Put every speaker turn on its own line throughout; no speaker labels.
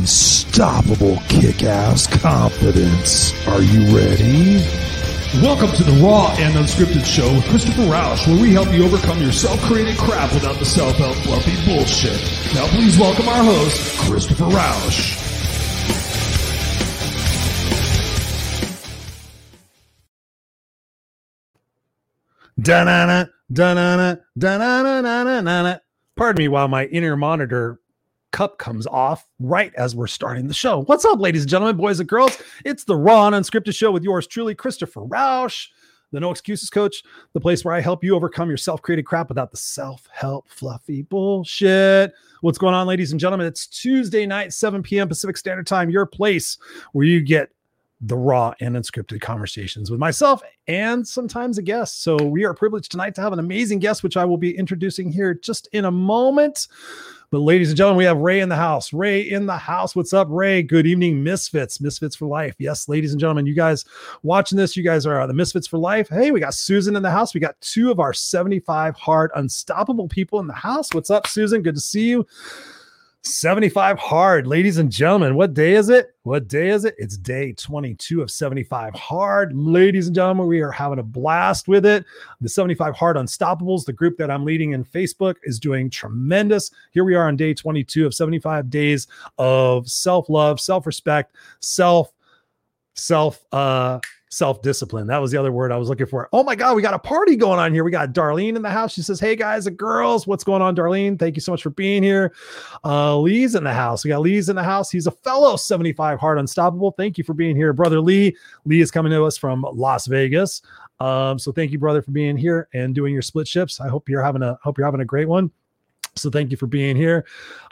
unstoppable kick ass confidence. Are you ready?
Welcome to the Raw and Unscripted Show with Christopher Roush, where we help you overcome your self-created crap without the self-help fluffy bullshit. Now please welcome our host, Christopher Roush.
Da-na-na, da-na-na, da-na-na-na-na-na. Pardon me while my inner monitor cup comes off right as we're starting the show. What's up, ladies and gentlemen, boys and girls? It's the Raw and Unscripted Show with yours truly, Christopher Roush, the No Excuses Coach, the place where I help you overcome your self created crap without the self help fluffy bullshit. What's going on, ladies and gentlemen? It's Tuesday night, 7 p.m. Pacific Standard Time, your place where you get the raw and unscripted conversations with myself and sometimes a guest. So we are privileged tonight to have an amazing guest, which I will be introducing here just in a moment. But ladies and gentlemen, we have Ray in the house. Ray in the house. What's up, Ray? Good evening, Misfits. Misfits for life. Yes, ladies and gentlemen, you guys watching this, you guys are the Misfits for life. Hey, we got Susan in the house. We got two of our 75 hard unstoppable people in the house. What's up, Susan? Good to see you. 75 hard, ladies and gentlemen. What day is it? What day is it? It's day 22 of 75 hard. Ladies and gentlemen, we are having a blast with it. The 75 hard unstoppables, the group that I'm leading in Facebook, is doing tremendous. Here we are on day 22 of 75 days of self love, self respect, self, self, uh, self discipline. That was the other word I was looking for. Oh my God, we got a party going on here. We got Darlene in the house. She says, Hey guys and girls, what's going on, Darlene? Thank you so much for being here. Uh, Lee's in the house. We got Lee's in the house. He's a fellow 75 Hard Unstoppable. Thank you for being here, brother Lee. Lee is coming to us from Las Vegas. Um, so thank you, brother, for being here and doing your split ships. I hope you're having a hope you're having a great one. So thank you for being here.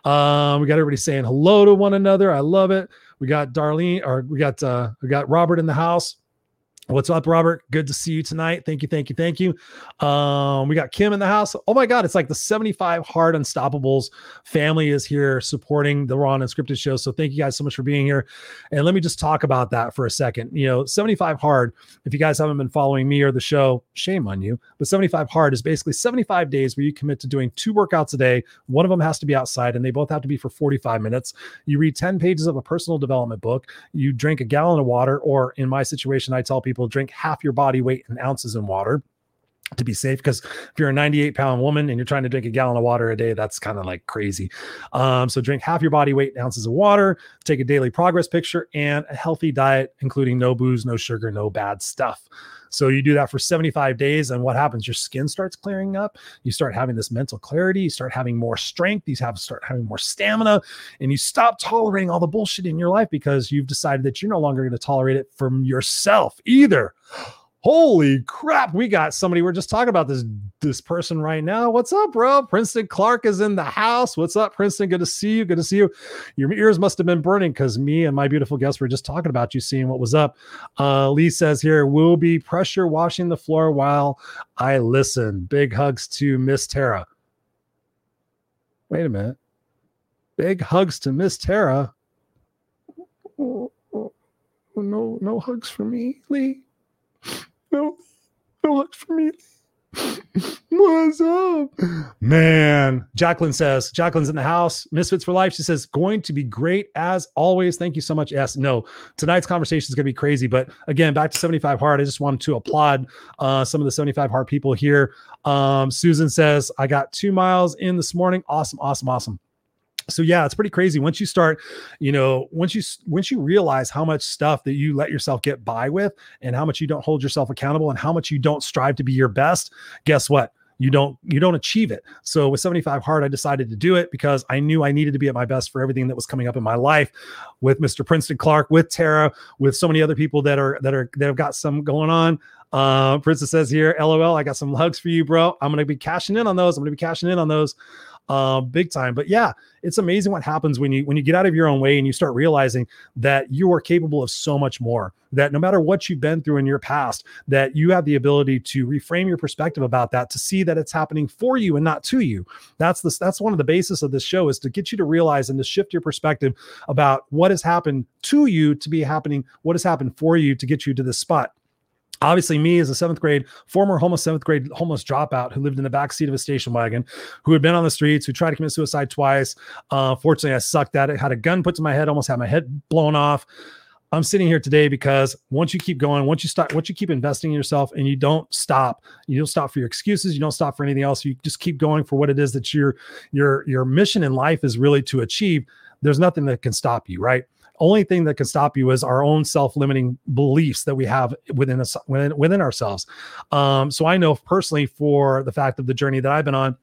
Um, we got everybody saying hello to one another. I love it. We got Darlene, or we got uh, we got Robert in the house. What's up, Robert? Good to see you tonight. Thank you, thank you, thank you. Um, we got Kim in the house. Oh my God, it's like the 75 Hard Unstoppables family is here supporting the Raw and Unscripted show. So thank you guys so much for being here. And let me just talk about that for a second. You know, 75 Hard, if you guys haven't been following me or the show, shame on you. But 75 Hard is basically 75 days where you commit to doing two workouts a day. One of them has to be outside, and they both have to be for 45 minutes. You read 10 pages of a personal development book. You drink a gallon of water, or in my situation, I tell people drink half your body weight in ounces in water to be safe because if you're a 98 pound woman and you're trying to drink a gallon of water a day that's kind of like crazy. Um, so drink half your body weight in ounces of water take a daily progress picture and a healthy diet including no booze no sugar no bad stuff so you do that for 75 days, and what happens? Your skin starts clearing up. You start having this mental clarity. You start having more strength. You have start having more stamina, and you stop tolerating all the bullshit in your life because you've decided that you're no longer going to tolerate it from yourself either. Holy crap, we got somebody. We're just talking about this this person right now. What's up, bro? Princeton Clark is in the house. What's up, Princeton? Good to see you. Good to see you. Your ears must have been burning because me and my beautiful guests were just talking about you, seeing what was up. Uh, Lee says here, we'll be pressure washing the floor while I listen. Big hugs to Miss Tara. Wait a minute. Big hugs to Miss Tara. Oh, oh, oh, no, no hugs for me, Lee. No, no hugs for me. What's up? Man, Jacqueline says, Jacqueline's in the house. Misfits for life. She says, going to be great as always. Thank you so much. Yes, no, tonight's conversation is going to be crazy. But again, back to 75 Hard. I just wanted to applaud uh, some of the 75 Hard people here. Um, Susan says, I got two miles in this morning. Awesome, awesome, awesome so yeah it's pretty crazy. Once you start you know once you once you realize how much stuff that you let yourself get by with and how much you don't hold yourself accountable and how much you don't strive to be your best guess what? You don't you don't achieve it. So with 75 hard i decided to do it because i knew i needed to be at my best for everything that was coming up in my life with mr princeton clark with tara with so many other people that are that are that have got some going on. Uh princeton says here lol i got some hugs for you bro. I'm gonna be cashing in on those. I'm gonna be cashing in on those uh, big time. But yeah, it's amazing what happens when you when you get out of your own way and you start realizing that you are capable of so much more. That no matter what you've been through in your past, that you have the ability to reframe your perspective about that to see that it's happening for you and not to you. That's this. That's one of the basis of this show is to get you to realize and to shift your perspective about what has happened to you to be happening, what has happened for you to get you to this spot obviously me as a seventh grade former homeless seventh grade homeless dropout who lived in the back seat of a station wagon who had been on the streets who tried to commit suicide twice. Uh, fortunately i sucked at it had a gun put to my head almost had my head blown off. I'm sitting here today because once you keep going once you start once you keep investing in yourself and you don't stop you don't stop for your excuses you don't stop for anything else you just keep going for what it is that your your your mission in life is really to achieve there's nothing that can stop you right only thing that can stop you is our own self-limiting beliefs that we have within us within, within ourselves. Um, so i know personally for the fact of the journey that i've been on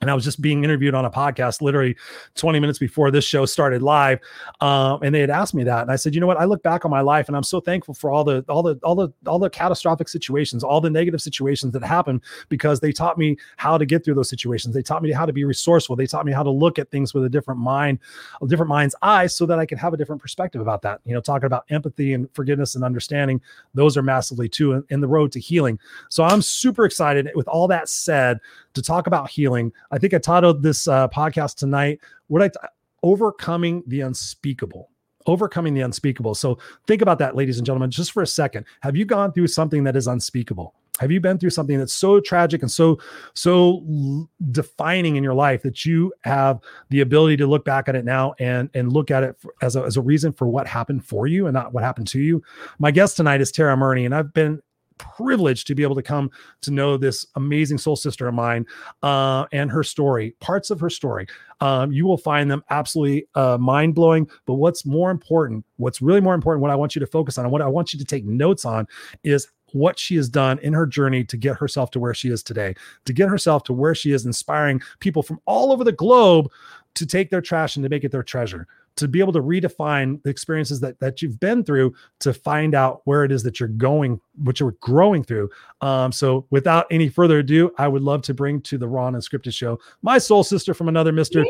and I was just being interviewed on a podcast literally 20 minutes before this show started live. Um, and they had asked me that. And I said, you know what? I look back on my life and I'm so thankful for all the all the all the all the catastrophic situations, all the negative situations that happened because they taught me how to get through those situations. They taught me how to be resourceful. They taught me how to look at things with a different mind, a different mind's eye, so that I can have a different perspective about that. You know, talking about empathy and forgiveness and understanding, those are massively too in, in the road to healing. So I'm super excited with all that said to talk about healing. I think I titled this uh, podcast tonight, what I t- overcoming the unspeakable. Overcoming the unspeakable. So think about that, ladies and gentlemen, just for a second. Have you gone through something that is unspeakable? Have you been through something that's so tragic and so so defining in your life that you have the ability to look back at it now and and look at it as a, as a reason for what happened for you and not what happened to you? My guest tonight is Tara Murney, and I've been privileged to be able to come to know this amazing soul sister of mine uh, and her story, parts of her story. Um, you will find them absolutely uh, mind blowing. But what's more important, what's really more important, what I want you to focus on and what I want you to take notes on is what she has done in her journey to get herself to where she is today, to get herself to where she is inspiring people from all over the globe to take their trash and to make it their treasure to be able to redefine the experiences that that you've been through to find out where it is that you're going, what you're growing through. Um, so without any further ado, I would love to bring to the Raw and Unscripted show my soul sister from another Mister,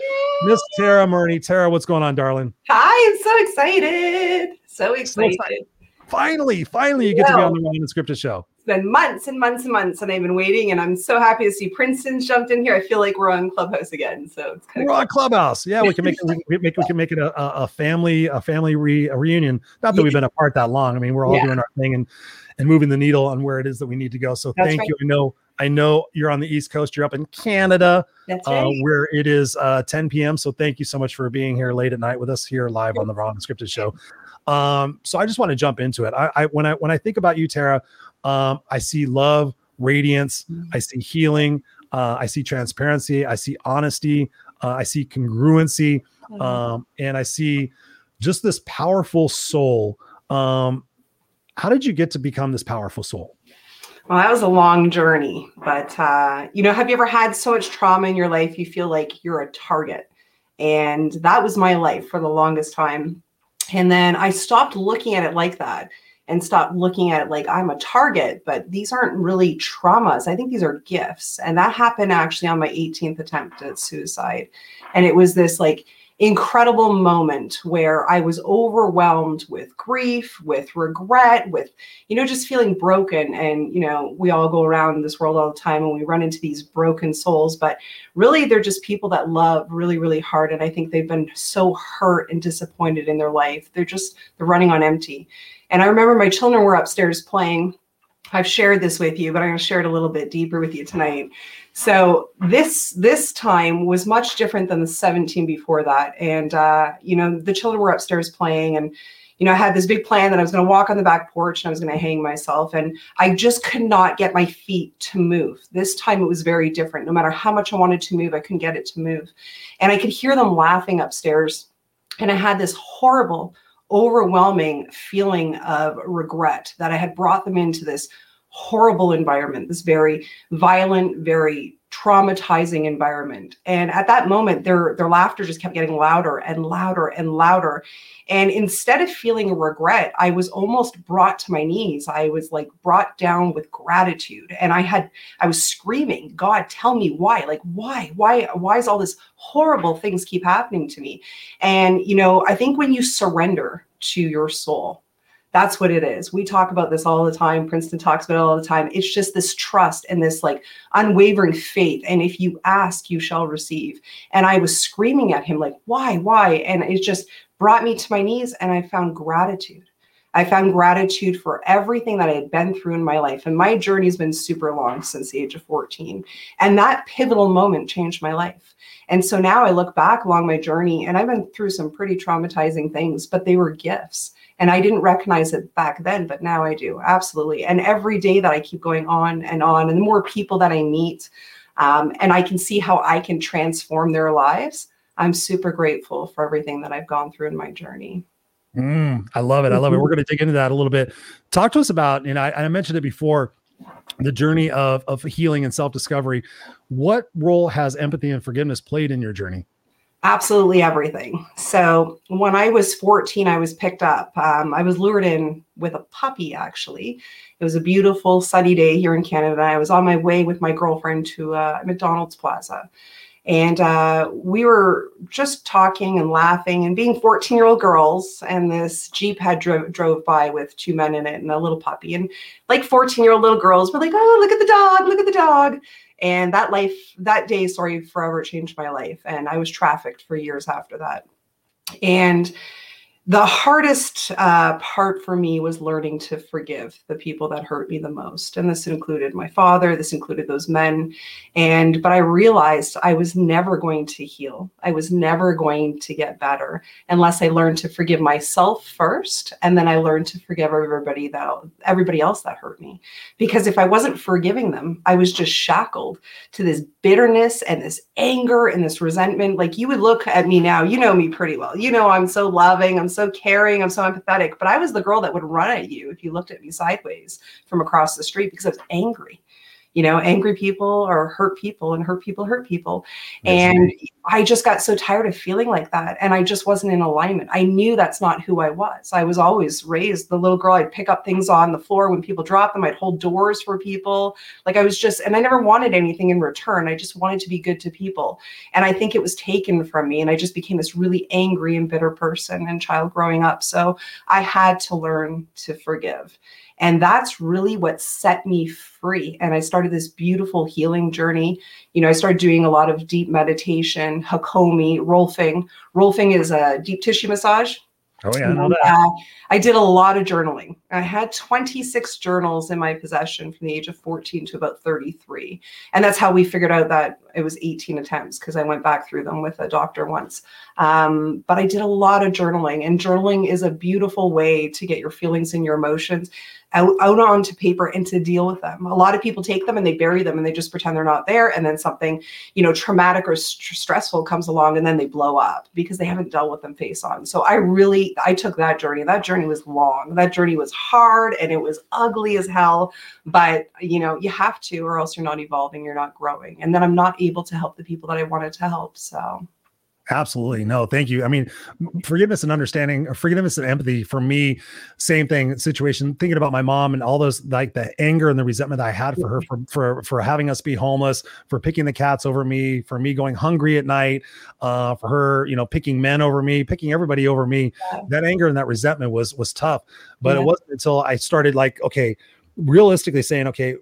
Miss Tara Murney. Tara, what's going on, darling?
Hi, I'm so excited. So excited. So excited.
Finally, finally, you get to be on the Raw and Unscripted show
been months and months and months, and I've been waiting. And I'm so happy to see Princeton's jumped in here. I feel like we're on Clubhouse again. So it's kind
we're cool. on Clubhouse. Yeah, we can make we, we make we can make it a, a family a family re, a reunion. Not that yeah. we've been apart that long. I mean, we're all yeah. doing our thing and and moving the needle on where it is that we need to go. So That's thank right. you. I know I know you're on the East Coast. You're up in Canada, uh, right. uh, where it is uh, 10 p.m. So thank you so much for being here late at night with us here live on the Raw Unscripted Show. Um, so I just want to jump into it. I, I when I when I think about you, Tara, um, I see love, radiance. Mm-hmm. I see healing. Uh, I see transparency. I see honesty. Uh, I see congruency. Mm-hmm. Um, and I see just this powerful soul. Um, how did you get to become this powerful soul?
Well, that was a long journey, but uh, you know, have you ever had so much trauma in your life you feel like you're a target? And that was my life for the longest time. And then I stopped looking at it like that and stop looking at it like I'm a target, but these aren't really traumas. I think these are gifts. And that happened actually on my 18th attempt at suicide. And it was this like incredible moment where I was overwhelmed with grief, with regret, with, you know, just feeling broken. And, you know, we all go around this world all the time and we run into these broken souls, but really they're just people that love really, really hard. And I think they've been so hurt and disappointed in their life. They're just, they're running on empty. And I remember my children were upstairs playing. I've shared this with you, but I'm going to share it a little bit deeper with you tonight. So this this time was much different than the 17 before that. And uh, you know, the children were upstairs playing, and you know, I had this big plan that I was going to walk on the back porch and I was going to hang myself, and I just could not get my feet to move. This time it was very different. No matter how much I wanted to move, I couldn't get it to move, and I could hear them laughing upstairs. And I had this horrible overwhelming feeling of regret that I had brought them into this horrible environment, this very violent, very traumatizing environment. And at that moment, their their laughter just kept getting louder and louder and louder. And instead of feeling regret, I was almost brought to my knees. I was like brought down with gratitude. And I had I was screaming, God, tell me why? Like why? Why why is all this horrible things keep happening to me? And you know, I think when you surrender to your soul, that's what it is. We talk about this all the time. Princeton talks about it all the time. It's just this trust and this like unwavering faith. And if you ask, you shall receive. And I was screaming at him, like, why, why? And it just brought me to my knees and I found gratitude. I found gratitude for everything that I had been through in my life. And my journey's been super long since the age of 14. And that pivotal moment changed my life. And so now I look back along my journey and I've been through some pretty traumatizing things, but they were gifts. And I didn't recognize it back then, but now I do. Absolutely. And every day that I keep going on and on, and the more people that I meet, um, and I can see how I can transform their lives, I'm super grateful for everything that I've gone through in my journey.
Mm, I love it. I love it. We're going to dig into that a little bit. Talk to us about, and I, I mentioned it before, the journey of, of healing and self discovery. What role has empathy and forgiveness played in your journey?
Absolutely everything. So when I was 14, I was picked up. Um, I was lured in with a puppy, actually. It was a beautiful sunny day here in Canada. I was on my way with my girlfriend to uh, McDonald's Plaza. And uh, we were just talking and laughing and being 14 year old girls. And this Jeep had dro- drove by with two men in it and a little puppy. And like 14 year old little girls were like, oh, look at the dog, look at the dog. And that life, that day, sorry, forever changed my life. And I was trafficked for years after that. And the hardest uh, part for me was learning to forgive the people that hurt me the most and this included my father this included those men and but i realized i was never going to heal. I was never going to get better unless i learned to forgive myself first and then i learned to forgive everybody that everybody else that hurt me. Because if i wasn't forgiving them i was just shackled to this bitterness and this anger and this resentment. Like you would look at me now you know me pretty well. You know i'm so loving i'm so caring, I'm so empathetic. But I was the girl that would run at you if you looked at me sideways from across the street because I was angry you know angry people or hurt people and hurt people hurt people. And i just got so tired of feeling like that and i just wasn't in alignment. I knew that's not who i was. I was always raised the little girl i'd pick up things on the floor when people dropped them i'd hold doors for people. Like i was just and i never wanted anything in return. I just wanted to be good to people. And i think it was taken from me and i just became this really angry and bitter person and child growing up. So i had to learn to forgive and that's really what set me free. And I started this beautiful healing journey. You know, I started doing a lot of deep meditation, Hakomi, Rolfing. Rolfing is a deep tissue massage.
Oh yeah, I know that. Uh,
I did a lot of journaling. I had 26 journals in my possession from the age of 14 to about 33. And that's how we figured out that it was 18 attempts because I went back through them with a doctor once. Um, but I did a lot of journaling, and journaling is a beautiful way to get your feelings and your emotions out, out onto paper and to deal with them. A lot of people take them and they bury them and they just pretend they're not there. And then something, you know, traumatic or st- stressful comes along and then they blow up because they haven't dealt with them face on. So I really, I took that journey. That journey was long. That journey was hard and it was ugly as hell. But, you know, you have to, or else you're not evolving, you're not growing. And then I'm not able to help the people that I wanted to help. So.
Absolutely. No, thank you. I mean, forgiveness and understanding, forgiveness and empathy for me, same thing situation, thinking about my mom and all those like the anger and the resentment I had for her for for for having us be homeless, for picking the cats over me, for me going hungry at night, uh, for her, you know, picking men over me, picking everybody over me. Yeah. That anger and that resentment was was tough. But yeah. it wasn't until I started like, okay, realistically saying, okay,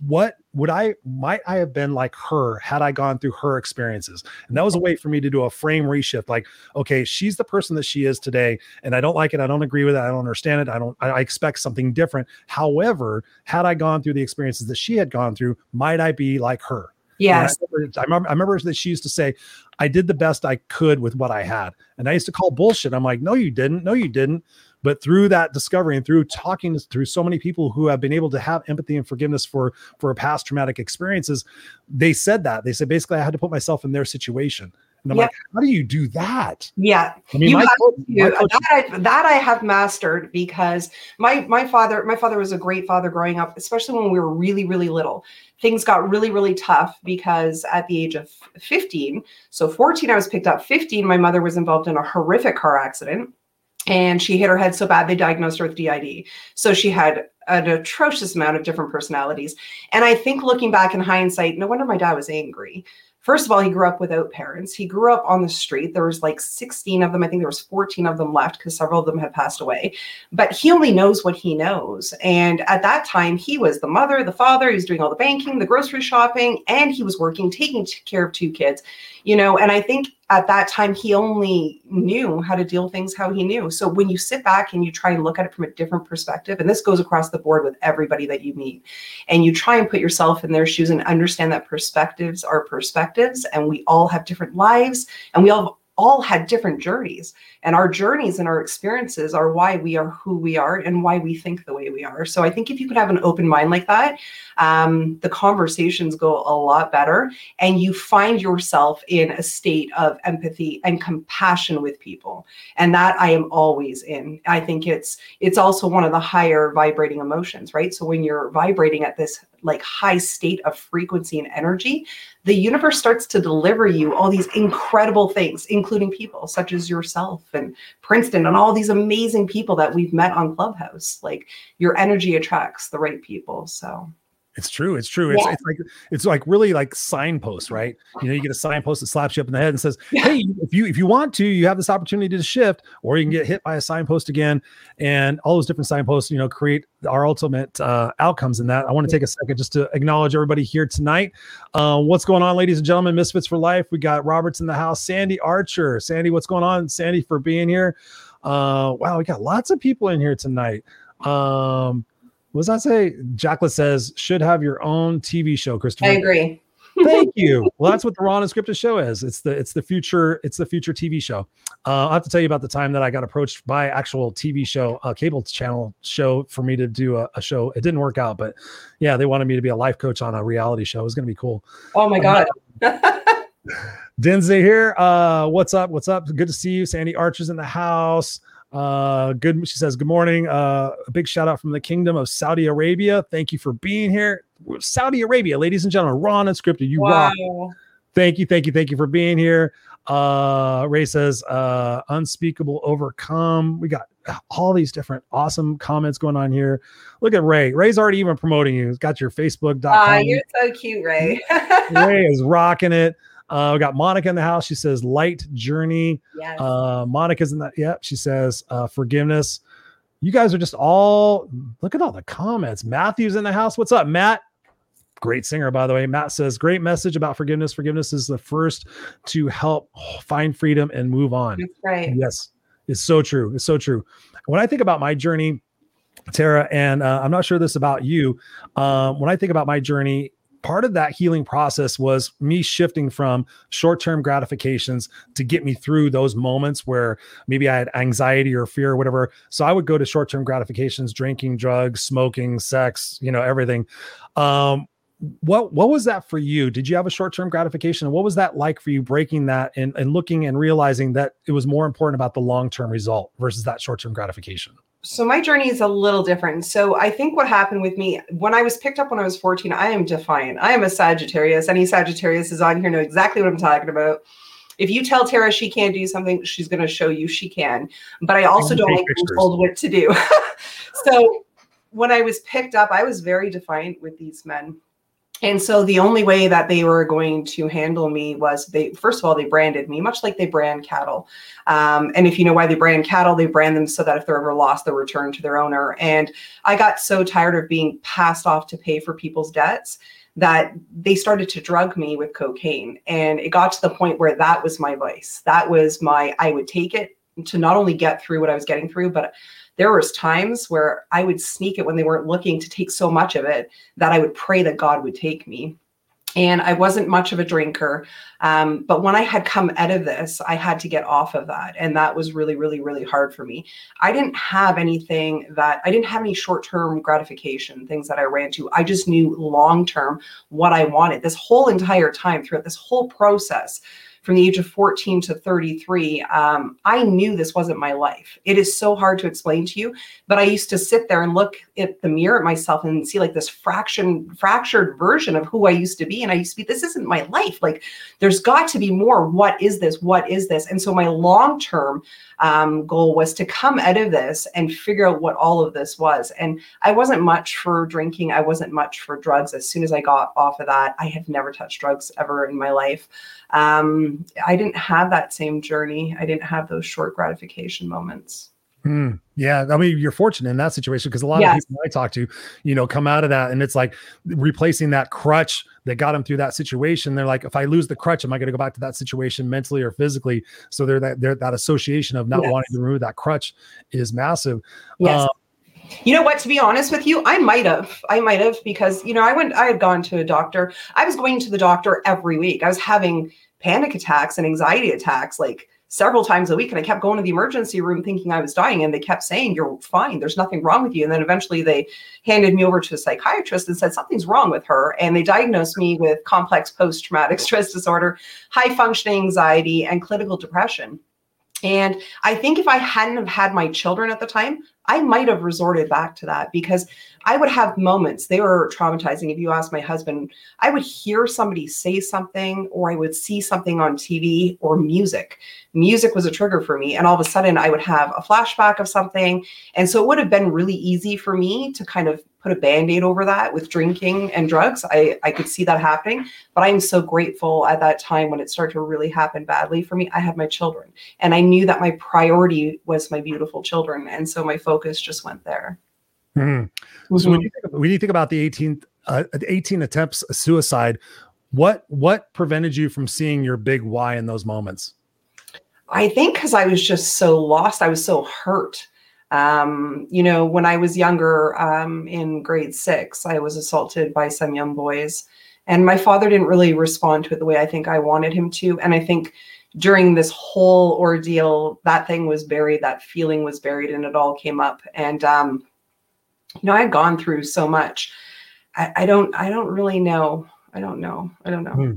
what would I might I have been like her had I gone through her experiences? And that was a way for me to do a frame reshift. Like, okay, she's the person that she is today, and I don't like it. I don't agree with it. I don't understand it. I don't. I expect something different. However, had I gone through the experiences that she had gone through, might I be like her?
Yes.
I remember, I remember, I remember that she used to say, I did the best I could with what I had. And I used to call bullshit. I'm like, no, you didn't. No, you didn't. But through that discovery and through talking through so many people who have been able to have empathy and forgiveness for for past traumatic experiences, they said that they said basically I had to put myself in their situation. And I'm yep. like, how do you do that?
Yeah, I mean, coach, coach, that, I, that I have mastered because my my father my father was a great father growing up, especially when we were really really little. Things got really really tough because at the age of 15, so 14 I was picked up. 15, my mother was involved in a horrific car accident and she hit her head so bad they diagnosed her with DID. So she had an atrocious amount of different personalities. And I think looking back in hindsight, no wonder my dad was angry. First of all, he grew up without parents. He grew up on the street. There was like 16 of them. I think there was 14 of them left because several of them had passed away. But he only knows what he knows. And at that time, he was the mother, the father. He was doing all the banking, the grocery shopping, and he was working, taking care of two kids. You know, and I think at that time he only knew how to deal things how he knew. So when you sit back and you try and look at it from a different perspective and this goes across the board with everybody that you meet and you try and put yourself in their shoes and understand that perspectives are perspectives and we all have different lives and we all all had different journeys and our journeys and our experiences are why we are who we are and why we think the way we are. So i think if you could have an open mind like that um, the conversations go a lot better and you find yourself in a state of empathy and compassion with people. And that i am always in. I think it's it's also one of the higher vibrating emotions right? So when you're vibrating at this like high state of frequency and energy the universe starts to deliver you all these incredible things including people such as yourself and princeton and all these amazing people that we've met on clubhouse. Like your energy attracts the right people so
it's true. It's true. It's,
Yeah.
it's like it's like really like signposts, right? You know, you get a signpost that slaps you up in the head and says, "Hey, if you if you want to, you have this opportunity to shift, or you can get hit by a signpost again." And all those different signposts, you know, create our ultimate uh, outcomes in that. I want to take a second just to acknowledge everybody here tonight. Uh, what's going on, ladies and gentlemen? Misfits for life. We got Roberts in the house. Sandy Archer. Sandy, what's going on? Sandy for being here. Uh, wow, we got lots of people in here tonight. Um, what does that say? Jacqueline says, should have your own TV show, Christopher.
i agree
Thank you. Well, that's what the Raw Unscripted show is. It's the it's the future it's the future TV show. Uh, I have to tell you about the time that I got approached by actual TV show, a cable channel show for me to do a, a show. It didn't work out, but yeah, they wanted me to be a life coach on a reality show. It was going to be cool.
oh my god
Denze here. Uh, what's up? What's up? Good to see you. Sandy Archer's in the house. Uh, good. She says, Good morning. Uh, a big shout out from the kingdom of Saudi Arabia. Thank you for being here. Saudi Arabia, ladies and gentlemen, Raw and unscripted. You rock.
wow
Thank you, thank you, thank you for being here. Uh, Ray says, uh, unspeakable overcome. We got all these different awesome comments going on here. Look at Ray. Ray's already even promoting you. He's got your Facebook.com.
Ah, you're so cute ray
Ray is rocking it. Uh, we got Monica in the house. She says, light journey.
yes.
Uh, Monica's in that. Yep. She says, uh, forgiveness. You guys are just all look at all the comments. Matthew's in the house. What's up, Matt? Great singer, by the way. Matt says, great message about forgiveness. Forgiveness is the first to help find freedom and move on.
That's right.
Yes, it's so true. It's so true. When I think about my journey, Tara, and uh, I'm not sure this about you. Um, when I think about my journey, part of that healing process was me shifting from short-term gratifications to get me through those moments where maybe I had anxiety or fear or whatever. So I would go to short-term gratifications, drinking, drugs, smoking, sex, you know, everything. Um, what what was that for you? Did you have a short-term gratification? And what was that like for you breaking that and, and looking and realizing that it was more important about the long-term result versus that short-term gratification?
So my journey is a little different. So I think what happened with me when I was picked up when I was 14, I am defiant. I am a Sagittarius. Any Sagittarius is on here know exactly what I'm talking about. If you tell Tara she can't do something, she's going to show you she can. But I also don't like being told what to do. so when I was picked up, I was very defiant with these men. And so the only way that they were going to handle me was they, first of all, they branded me much like they brand cattle. Um, and if you know why they brand cattle, they brand them so that if they're ever lost, they're returned to their owner. And I got so tired of being passed off to pay for people's debts that they started to drug me with cocaine. And it got to the point where that was my vice. That was my, I would take it to not only get through what I was getting through, but there was times where I would sneak it when they weren't looking to take so much of it that I would pray that God would take me. And I wasn't much of a drinker. Um, but when I had come out of this, I had to get off of that. And that was really, really, really hard for me. I didn't have anything that I didn't have any short term gratification, things that I ran to. I just knew long term what I wanted. This whole entire time, throughout this whole process, from the age of 14 to 33, um, I knew this wasn't my life. It is so hard to explain to you, but I used to sit there and look at the mirror at myself and see like this fraction, fractured version of who I used to be. And I used to be, this isn't my life. Like, there's got to be more. What is this? What is this? And so my long term um, goal was to come out of this and figure out what all of this was. And I wasn't much for drinking. I wasn't much for drugs. As soon as I got off of that, I have never touched drugs ever in my life. Um, I didn't have that same journey. I didn't have those short gratification moments.
Mm, yeah, I mean, you're fortunate in that situation because a lot
Yes.
of people I talk to, you know, come out of that and it's like replacing that crutch that got them through that situation. They're like, if I lose the crutch, am I going to go back to that situation mentally or physically? So they're that they're that association of not
Yes.
wanting to remove that crutch is massive.
Yes.
Um,
You know what? To be honest with you, I might have. I might have because you know I went. I had gone to a doctor. I was going to the doctor every week. I was having panic attacks and anxiety attacks like several times a week, and I kept going to the emergency room thinking I was dying. And they kept saying, "You're fine. There's nothing wrong with you." And then eventually they handed me over to a psychiatrist and said something's wrong with her, and they diagnosed me with complex post-traumatic stress disorder, high functioning anxiety, and clinical depression. And I think if I hadn't have had my children at the time, I might have resorted back to that because I would have moments. They were traumatizing. If you ask my husband, I would hear somebody say something, or I would see something on TV or music. Music was a trigger for me. And all of a sudden, I would have a flashback of something. And so it would have been really easy for me to kind of put a band aid over that with drinking and drugs. I, I could see that happening. But I'm so grateful at that time when it started to really happen badly for me. I had my children and I knew that my priority was my beautiful children. And so my focus just went there.
Mhm. So when you think, when you think about the 18th, uh, 18 attempts of suicide, what what prevented you from seeing your big why in those moments?
I think because I was just so lost, I was so hurt. Um, you know, when I was younger, um, in grade six, I was assaulted by some young boys, and my father didn't really respond to it the way I think I wanted him to. And I think during this whole ordeal, that thing was buried, that feeling was buried, and it all came up. And um, you know, I had gone through so much. I, I don't, I don't really know. I don't know. I don't know.
Hmm.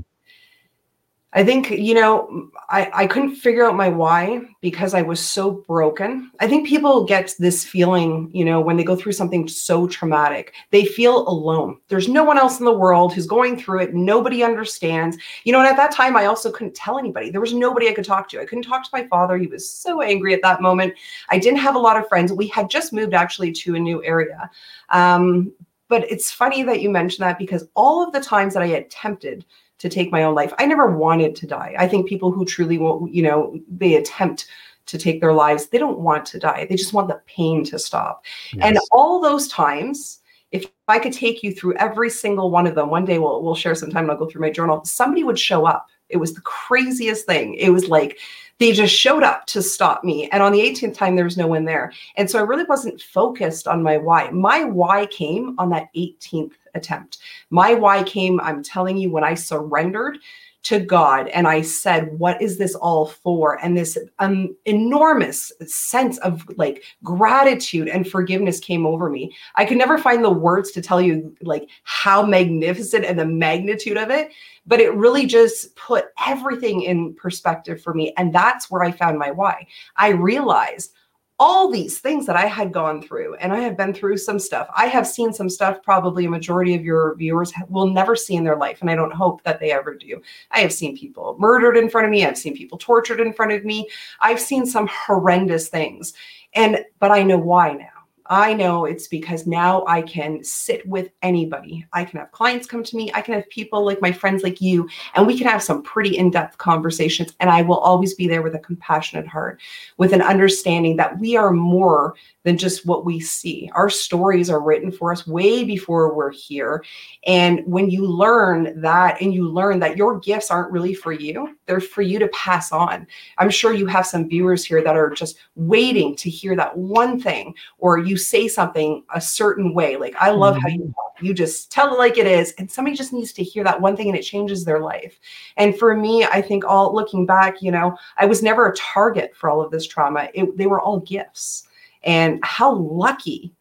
I think, you know, I, I couldn't figure out my why because I was so broken. I think people get this feeling, you know, when they go through something so traumatic, they feel alone. There's no one else in the world who's going through it. Nobody understands. You know, and at that time, I also couldn't tell anybody. There was nobody I could talk to. I couldn't talk to my father. He was so angry at that moment. I didn't have a lot of friends. We had just moved actually to a new area. Um, but it's funny that you mentioned that because all of the times that I attempted to take my own life. I never wanted to die. I think people who truly won't, you know, they attempt to take their lives, they don't want to die. They just want the pain to stop. And all those times, if I could take you through every single one of them, one day we'll we'll share some time and I'll go through my journal. Somebody would show up. It was the craziest thing. It was like they just showed up to stop me. And on the 18th time, there was no one there. And so I really wasn't focused on my why. My why came on that 18th attempt. My why came, I'm telling you, when I surrendered to God and I said, What is this all for? And this um, enormous sense of like gratitude and forgiveness came over me. I could never find the words to tell you like how magnificent and the magnitude of it, but it really just put everything in perspective for me. And that's where I found my why. I realized all these things that I had gone through, and I have been through some stuff. I have seen some stuff probably a majority of your viewers will never see in their life, and I don't hope that they ever do. I have seen people murdered in front of me, I've seen people tortured in front of me, I've seen some horrendous things. And but I know why now. I know it's because now I can sit with anybody. I can have clients come to me. I can have people like my friends like you, and we can have some pretty in depth conversations. And I will always be there with a compassionate heart, with an understanding that we are more than just what we see. Our stories are written for us way before we're here. And when you learn that, and you learn that your gifts aren't really for you, they're for you to pass on. I'm sure you have some viewers here that are just waiting to hear that one thing, or you say something a certain way. Like, I love how mm-hmm. you talk. You just tell it like it is. And somebody just needs to hear that one thing and it changes their life. And for me, I think all looking back, you know, I was never a target for all of this trauma. It, they were all gifts. And how lucky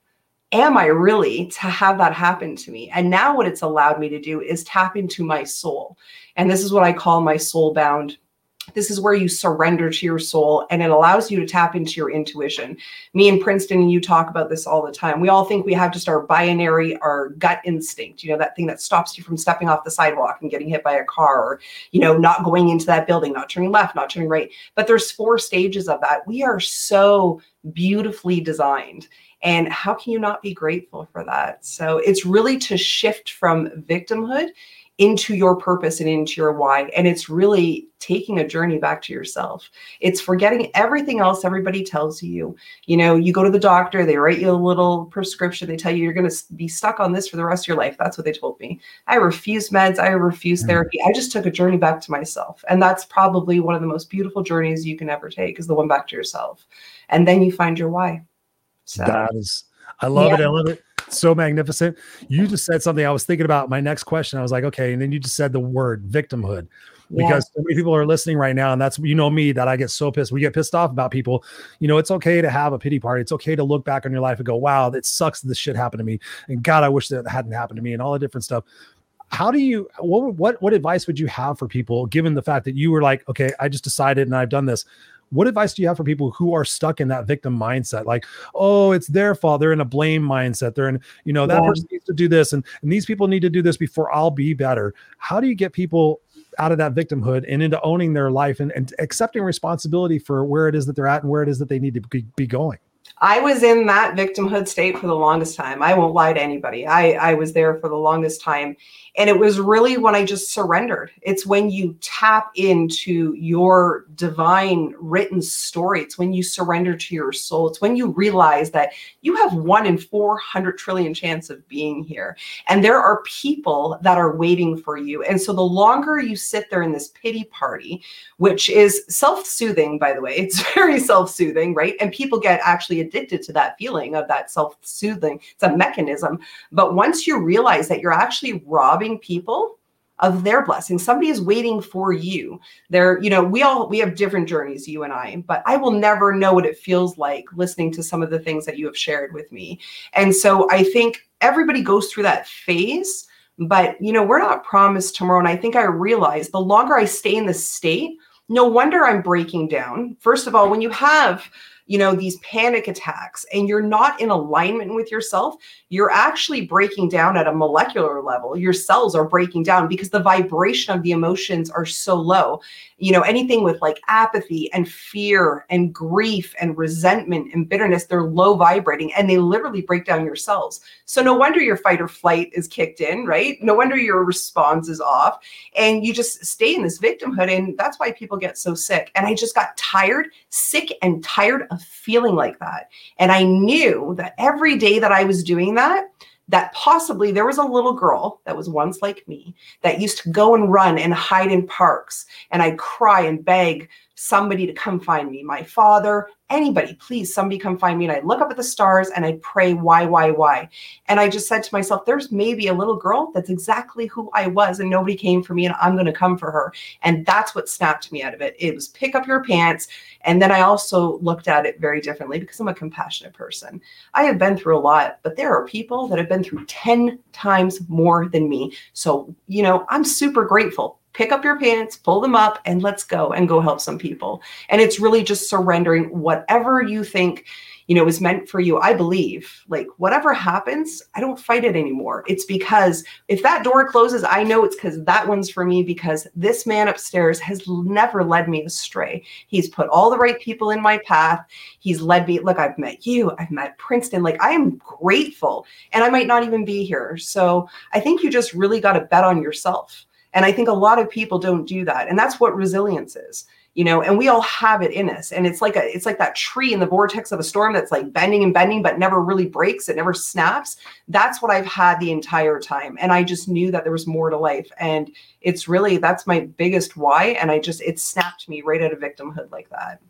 am I really to have that happen to me? And now, what it's allowed me to do is tap into my soul. And this is what I call my soul bound. This is where you surrender to your soul and it allows you to tap into your intuition. Me and Princeton, and you talk about this all the time. We all think we have just our binary, our gut instinct, you know, that thing that stops you from stepping off the sidewalk and getting hit by a car or, you know, not going into that building, not turning left, not turning right. But there's four stages of that. We are so beautifully designed. And how can you not be grateful for that? So it's really to shift from victimhood into your purpose and into your why. And it's really taking a journey back to yourself. It's forgetting everything else everybody tells you. You know, you go to the doctor, they write you a little prescription, they tell you you're going to be stuck on this for the rest of your life. That's what they told me. I refuse meds, I refuse hmm. therapy. I just took a journey back to myself. And that's probably one of the most beautiful journeys you can ever take is the one back to yourself. And then you find your why.
So that is I love yeah. it. I love it so magnificent. You just said something I was thinking about my next question. I was like, okay. And then you just said the word victimhood because yeah. so many people are listening right now. And that's, you know, me that I get so pissed. We get pissed off about people. You know, it's okay to have a pity party. It's okay to look back on your life and go, wow, it sucks that this shit happened to me. And God, I wish that hadn't happened to me and all the different stuff. How do you, what, what, what advice would you have for people given the fact that you were like, okay, I just decided and I've done this what advice do you have for people who are stuck in that victim mindset? Like oh it's their fault. They're in a blame mindset. They're in you know that yeah. person needs to do this and, and these people need to do this before i'll be better. How do you get people out of that victimhood and into owning their life and, and accepting responsibility for where it is that they're at and where it is that they need to be, be going
I was in that victimhood state for the longest time. I won't lie to anybody. I, I was there for the longest time. And it was really when I just surrendered. It's when you tap into your divine written story. It's when you surrender to your soul. It's when you realize that you have one in 400 trillion chance of being here. And there are people that are waiting for you. And so the longer you sit there in this pity party, which is self soothing, by the way, it's very self soothing, right? And people get actually addicted to that feeling of that self soothing. It's a mechanism. But once you realize that you're actually robbing people of their blessing. Somebody is waiting for you. There, you know, we all we have different journeys, you and I, but I will never know what it feels like listening to some of the things that you have shared with me. And so I think everybody goes through that phase, but you know, we're not promised tomorrow. And I think I realize the longer I stay in this state, no wonder I'm breaking down. First of all, when you have you know these panic attacks and you're not in alignment with yourself you're actually breaking down at a molecular level. Your cells are breaking down because the vibration of the emotions are so low. You know anything with like apathy and fear and grief and resentment and bitterness they're low vibrating and they literally break down your cells. So no wonder your fight or flight is kicked in right? No wonder your response is off. And you just stay in this victimhood and that's why people get so sick. And i just got tired sick and tired of feeling like that. And I knew that every day that I was doing that, that possibly there was a little girl that was once like me that used to go and run and hide in parks and I'd cry and beg somebody to come find me my father anybody, please, somebody come find me. And I'd look up at the stars and I'd pray, why, why, why? And I just said to myself, there's maybe a little girl that's exactly who I was, and nobody came for me, and I'm going to come for her. And that's what snapped me out of it. It was pick up your pants. And then I also looked at it very differently because I'm a compassionate person. I have been through a lot, but there are people that have been through 10 times more than me. So, you know, I'm super grateful pick up your pants, pull them up, and let's go and go help some people. And it's really just surrendering whatever you think, you know, is meant for you. I believe, like, whatever happens, I don't fight it anymore. It's because if that door closes, I know it's because that one's for me because this man upstairs has never led me astray. He's put all the right people in my path. He's led me. Look, I've met you, I've met Princeton. Like, I am grateful, and I might not even be here. So I think you just really got to bet on yourself and I think a lot of people don't do that. And that's what resilience is, you know, and we all have it in us. And it's like a it's like that tree in the vortex of a storm that's like bending and bending, but never really breaks, it never snaps. That's what I've had the entire time. And I just knew that there was more to life. And it's really that's my biggest why. And I just it snapped me right out of victimhood like that.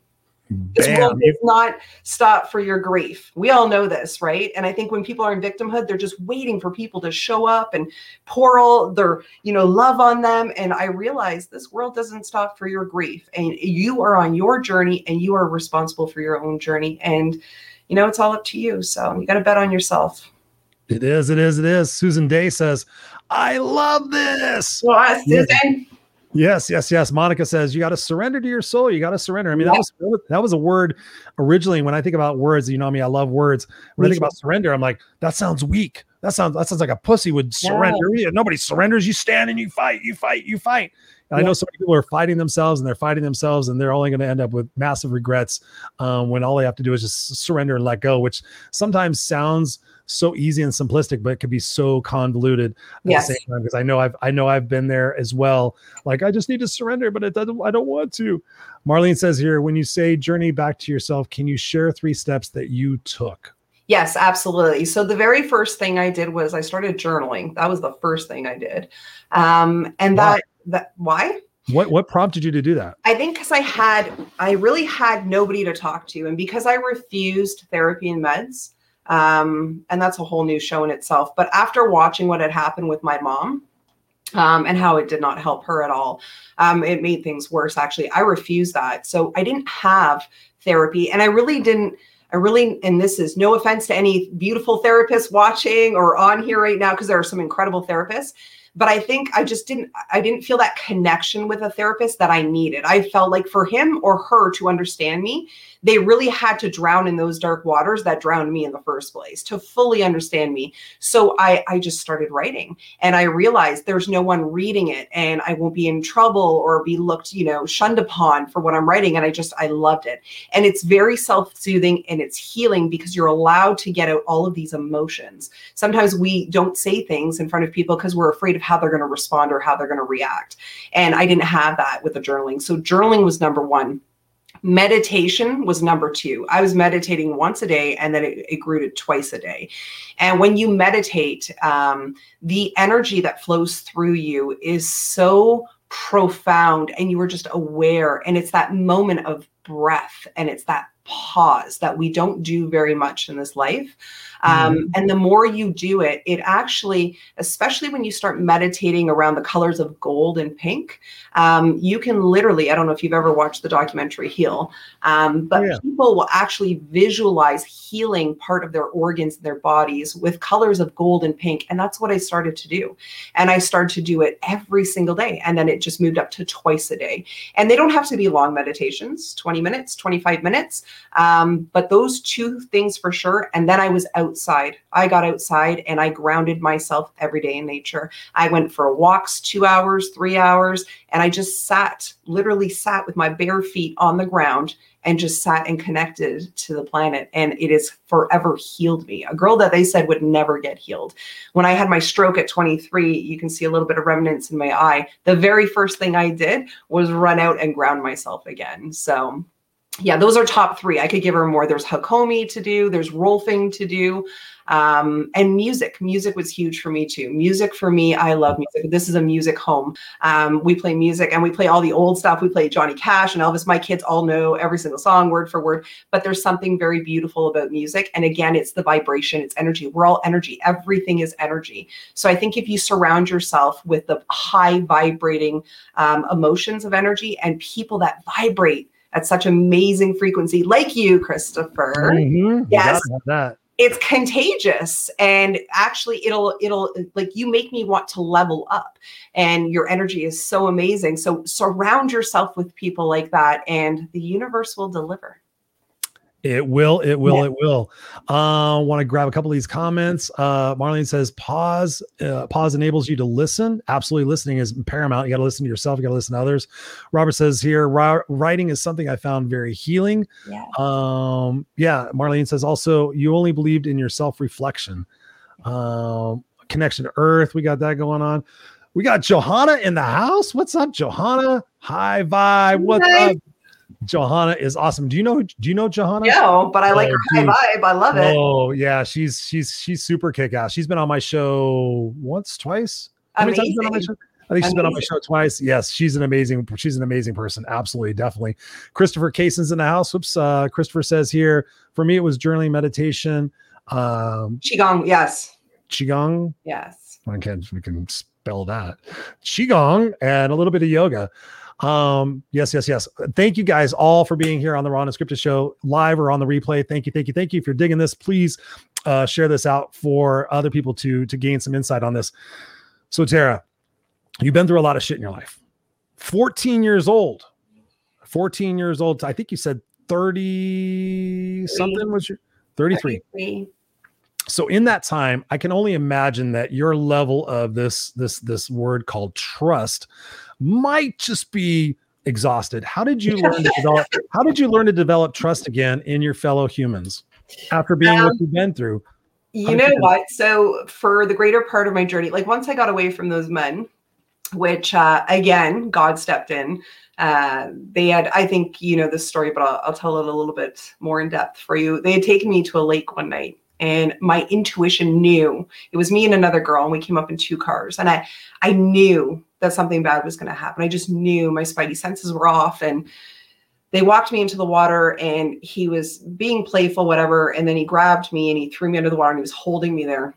This world does not stop for your grief. We all know this, right? And I think when people are in victimhood, they're just waiting for people to show up and pour all their, you know, love on them. And I realize this world doesn't stop for your grief. And you are on your journey and you are responsible for your own journey. And, you know, it's all up to you. So you got to bet on yourself.
It is, it is, it is. Susan Day says, I love this.
Well, uh, Susan.
Yes, yes, yes. Monica says you got to surrender to your soul. You got to surrender. I mean, that was that was a word originally. When I think about words, you know I me, I love words. When me I think too. about surrender, I'm like, that sounds weak. That sounds that sounds like a pussy would surrender. Yeah. Nobody surrenders. You stand and you fight. You fight. You fight. And I know so many people are fighting themselves and they're fighting themselves and they're only going to end up with massive regrets um, when all they have to do is just surrender and let go, which sometimes sounds so easy and simplistic, but it could be so convoluted at
Yes.
the same time. Because I know I've I know I've been there as well. Like I just need to surrender, but it doesn't. I don't want to. Marlene says here, when you say journey back to yourself, can you share three steps that you took?
Yes, absolutely. So the very first thing I did was I started journaling. That was the first thing I did. Um, and
Why?
that that why?
What what prompted you to do that?
I think because I had, I really had nobody to talk to, and because I refused therapy and meds, um, and that's a whole new show in itself. But after watching what had happened with my mom, um, and how it did not help her at all, um, it made things worse. Actually, I refused that, so I didn't have therapy, and I really didn't. I really, and this is no offense to any beautiful therapists watching or on here right now, because there are some incredible therapists but i think i just didn't i didn't feel that connection with a therapist that i needed. I felt like for him or her to understand me they really had to drown in those dark waters that drowned me in the first place to fully understand me so i i just started writing and i realized there's no one reading it and i won't be in trouble or be looked you know shunned upon for what i'm writing and i just i loved it and it's very self-soothing and it's healing because you're allowed to get out all of these emotions sometimes we don't say things in front of people because we're afraid of how they're going to respond or how they're going to react. And I didn't have that with the journaling. So journaling was number one. Meditation was number two. I was meditating once a day and then it, it grew to twice a day. And when you meditate, um, the energy that flows through you is so profound and you are just aware. And it's that moment of breath and it's that pause that we don't do very much in this life. Um, and the more you do it, it actually, especially when you start meditating around the colors of gold and pink, um, you can literally, I don't know if you've ever watched the documentary Heal, um, but
yeah.
people will actually visualize healing part of their organs in their bodies with colors of gold and pink. And that's what I started to do. And I started to do it every single day. And then it just moved up to twice a day. And they don't have to be long meditations 20 minutes, 25 minutes. Um, but those two things for sure. And then I was outside. I got outside and I grounded myself every day in nature. I went for walks two hours, three hours, and I just sat, literally sat with my bare feet on the ground and just sat and connected to the planet. And it has forever healed me. A girl that they said would never get healed. When I had my stroke at 23, you can see a little bit of remnants in my eye. The very first thing I did was run out and ground myself again. So, yeah, those are top three. I could give her more. There's Hakomi to do, there's Rolfing to do, um, and music. Music was huge for me too. Music for me, I love music. This is a music home. Um, we play music and we play all the old stuff. We play Johnny Cash and Elvis. My kids all know every single song word for word, but there's something very beautiful about music. And again, it's the vibration, it's energy. We're all energy. Everything is energy. So I think if you surround yourself with the high vibrating um, emotions of energy and people that vibrate at such amazing frequency, like you, Christopher,
Mhm.
Yes.
gotta have that.
it's contagious and actually it'll it'll like you make me want to level up and your energy is so amazing so surround yourself with people like that and the universe will deliver
It will, it will,
Yeah.
it will. Uh, want to grab a couple of these comments. Uh, Marlene says, pause, uh, pause enables you to listen. Absolutely. Listening is paramount. You got to listen to yourself. You got to listen to others. Robert says here, writing is something I found very healing.
yeah
Um, yeah. Marlene says also, you only believed in your self-reflection. Um, connection to earth. We got that going on. We got Johanna in the house. What's up, Johanna? Hi, vibe. What's
Hi.
up? Johanna is awesome. Do you know? Do you know Johanna?
no but i like
Oh,
her high vibe i love it
Oh yeah, she's she's she's super kick ass. She's been on my show once, twice. How many times been on my show? I think she's been on my show twice. Yes, she's an amazing, she's an amazing person. Absolutely, definitely. Christopher Cason's in the house. Whoops. Uh, Christopher says here, for me, it was journaling meditation, um,
qigong yes
qigong.
yes
I can we can spell that. Qigong and a little bit of yoga. Um, yes, yes, yes. Thank you guys all for being here on the Raw Unscripted Show, live or on the replay. Thank you, thank you, thank you. If you're digging this, please uh, share this out for other people to to gain some insight on this. So, Tara, you've been through a lot of shit in your life. 14 years old. 14 years old. I think you said 30 something was your 33
33.
so in that time i can only imagine that your level of this this this word called trust might just be exhausted. How did you learn to develop how did you learn to develop trust again in your fellow humans after being
Um,
what you've been through?
You know what? So for the greater part of my journey, like once I got away from those men, which uh, again, God stepped in. Uh, they had, I think you know this story, but I'll, I'll tell it a little bit more in depth for you. They had taken me to a lake one night, and my intuition knew it was me and another girl, and we came up in two cars, and I, I knew that something bad was going to happen. I just knew my spidey senses were off, and they walked me into the water and he was being playful whatever and then he grabbed me and he threw me under the water and he was holding me there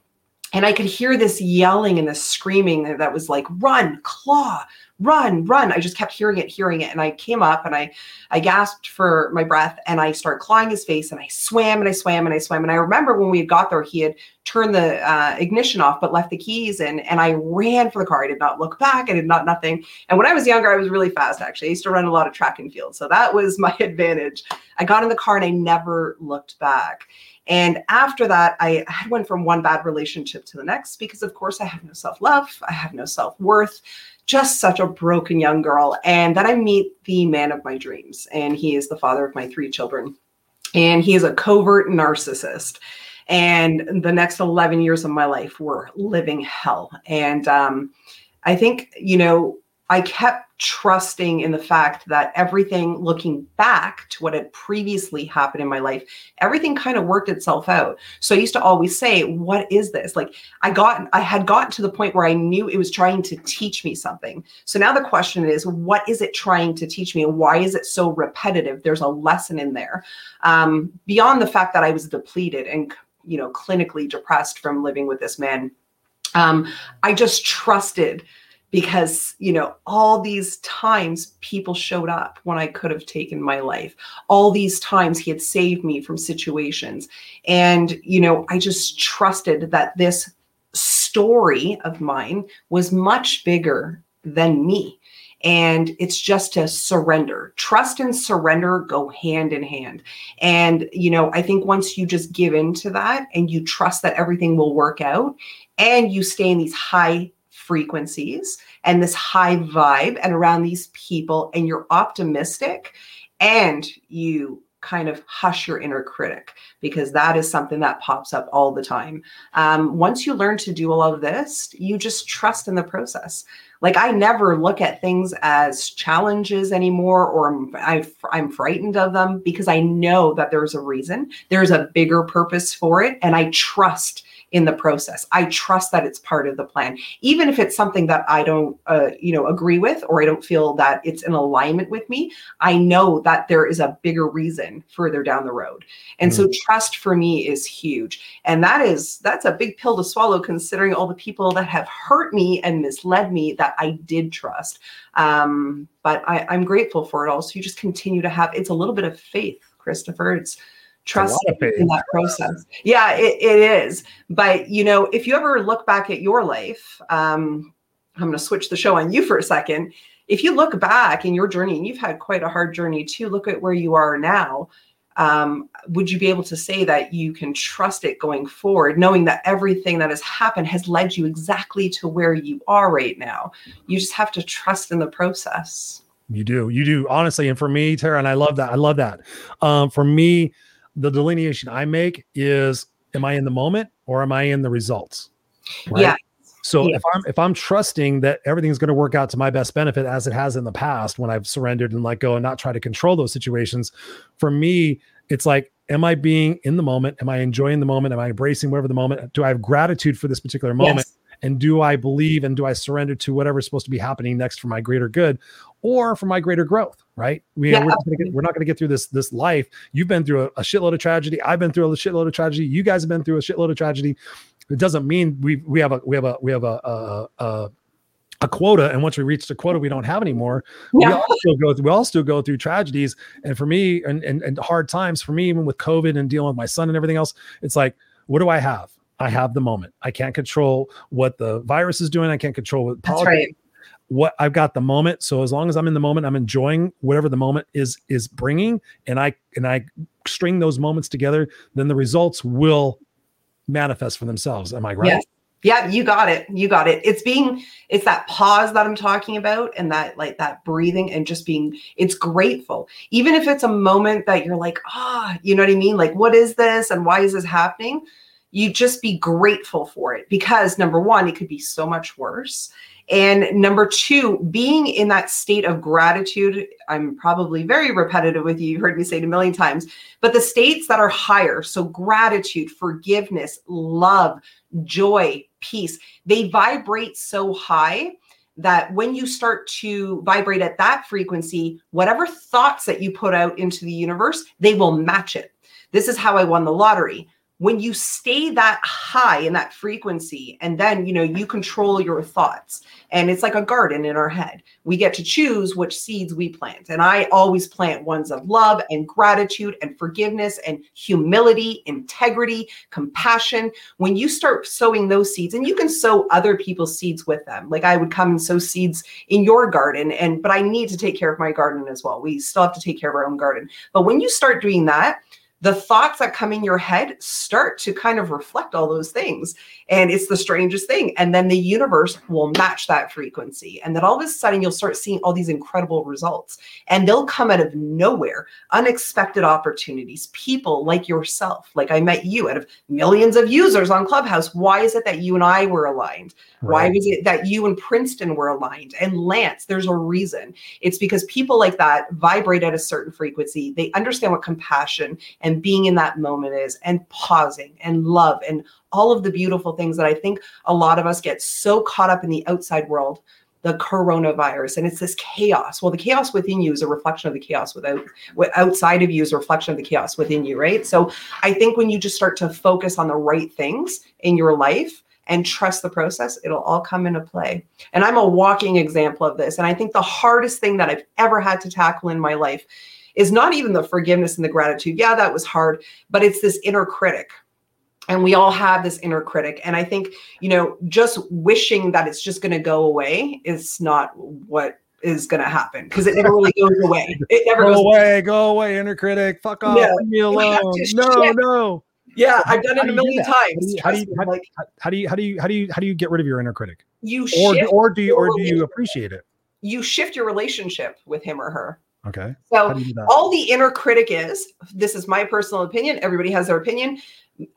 and i could hear this yelling and this screaming that was like run claw run run. I just kept hearing it hearing it and i came up and i i gasped for my breath and i started clawing his face and i swam and i swam and i swam. And i remember when we got there he had turned the uh, ignition off but left the keys in and i ran for the car. I did not look back. I did not nothing. And when i was younger i was really fast actually. I used to run a lot of track and field. So that was my advantage. I got in the car and i never looked back. And after that, I I went from one bad relationship to the next because, of course, I have no self love, I have no self worth, just such a broken young girl. And then I meet the man of my dreams, and he is the father of my three children. And he is a covert narcissist. And the next 11 years of my life were living hell. And um, I think, you know, I kept trusting in the fact that everything looking back to what had previously happened in my life, everything kind of worked itself out. So I used to always say, What is this? Like I got, I had gotten to the point where I knew it was trying to teach me something. So now the question is, What is it trying to teach me? And why is it so repetitive? There's a lesson in there. Um, beyond the fact that I was depleted and, you know, clinically depressed from living with this man, um, I just trusted because you know all these times people showed up when i could have taken my life. All these times he had saved me from situations. And you know i just trusted that this story of mine was much bigger than me. And it's just to surrender. Trust and surrender go hand in hand. And you know i think once you just give in to that and you trust that everything will work out and you stay in these high frequencies and this high vibe and around these people and you're optimistic and you kind of hush your inner critic because that is something that pops up all the time. Um, once you learn to do all of this you just trust in the process. Like i never look at things as challenges anymore or I'm, I, i'm frightened of them because i know that there's a reason. There's a bigger purpose for it and i trust in the process. I trust that it's part of the plan, even if it's something that I don't, uh, you know, agree with or I don't feel that it's in alignment with me. I know that there is a bigger reason further down the road, and mm. so trust for me is huge, and that is that's a big pill to swallow, considering all the people that have hurt me and misled me that I did trust. Um, but I, I'm grateful for it all. So you just continue to have. It's a little bit of faith, Christopher. It's trust in that process. Yeah, it, it is. But you know, if you ever look back at your life, um, I'm going to switch the show on you for a second. If you look back in your journey, and you've had quite a hard journey too, look at where you are now. Um, would you be able to say that you can trust it going forward, knowing that everything that has happened has led you exactly to where you are right now? You just have to trust in the process.
You do, you do, honestly. And for me, Tara, and I love that. I love that. Um, for me, the delineation I make is am I in the moment or am I in the results?
Right? Yeah.
So yeah. if I'm if I'm trusting that everything's going to work out to my best benefit as it has in the past when I've surrendered and let go and not try to control those situations, for me it's like am I being in the moment? Am I enjoying the moment? Am I embracing whatever the moment? Do I have gratitude for this particular moment? Yes. And do I believe and do I surrender to whatever's supposed to be happening next for my greater good or for my greater growth? Right? We, yeah, we're, not get, we're, not going to get through this this life. You've been through a, a, shitload of tragedy. I've been through a shitload of tragedy. You guys have been through a shitload of tragedy. It doesn't mean we we have a we have a we have a, a, a a quota and once we reach the quota we don't have anymore yeah. we all still go through we all still go through tragedies and for me and, and and hard times for me even with covid and dealing with my son and everything else it's like what do i have i have the moment i can't control what the virus is doing i can't control what politics right. what i've got the moment so as long as i'm in the moment i'm enjoying whatever the moment is is bringing and i and i string those moments together then the results will manifest for themselves am i right
yes Yeah, you got it. You got it. It's being it's that pause that I'm talking about and that like that breathing and just being it's grateful. Even if it's a moment that you're like, "Ah, you know what I mean? Like what is this and why is this happening?" You just be grateful for it because number 1, it could be so much worse. And number two, being in that state of gratitude. I'm probably very repetitive with you. You've heard me say it a million times, but the states that are higher, so gratitude, forgiveness, love, joy, peace, they vibrate so high that when you start to vibrate at that frequency, whatever thoughts that you put out into the universe, they will match it. This is how I won the lottery when you stay that high in that frequency and then you know you control your thoughts and it's like a garden in our head. We get to choose which seeds we plant and i always plant ones of love and gratitude and forgiveness and humility integrity compassion. When you start sowing those seeds and you can sow other people's seeds with them. Like i would come and sow seeds in your garden and but i need to take care of my garden as well. We still have to take care of our own garden. But when you start doing that the thoughts that come in your head start to kind of reflect all those things. And it's the strangest thing. And then the universe will match that frequency. And then all of a sudden, you'll start seeing all these incredible results. And they'll come out of nowhere, unexpected opportunities, people like yourself. Like I met you out of millions of users on Clubhouse. Why is it that you and I were aligned? Right. Why was it that you and Princeton were aligned? And Lance, there's a reason. It's because people like that vibrate at a certain frequency. They understand what compassion and and being in that moment is and pausing and love and all of the beautiful things that I think a lot of us get so caught up in the outside world the coronavirus and it's this chaos. Well the chaos within you is a reflection of the chaos without what outside of you is a reflection of the chaos within you right? So i think when you just start to focus on the right things in your life and trust the process it'll all come into play. And i'm a walking example of this and i think the hardest thing that i've ever had to tackle in my life is not even the forgiveness and the gratitude. Yeah, that was hard, but it's this inner critic. And we all have this inner critic. And I think, you know, just wishing that it's just going to go away is not what is going to happen because it never really goes away. It never
go
goes
away. away. Go away, inner critic. Fuck off. Leave me alone. No, no.
Yeah, I've done it a million times.
How do, you, how, do you, how, do you how do you how do you how do you get rid of your inner critic?
You
or, or do you or do you appreciate it?
You shift your relationship with him or her.
Okay.
So all the inner critic is, this is my personal opinion. Everybody has their opinion.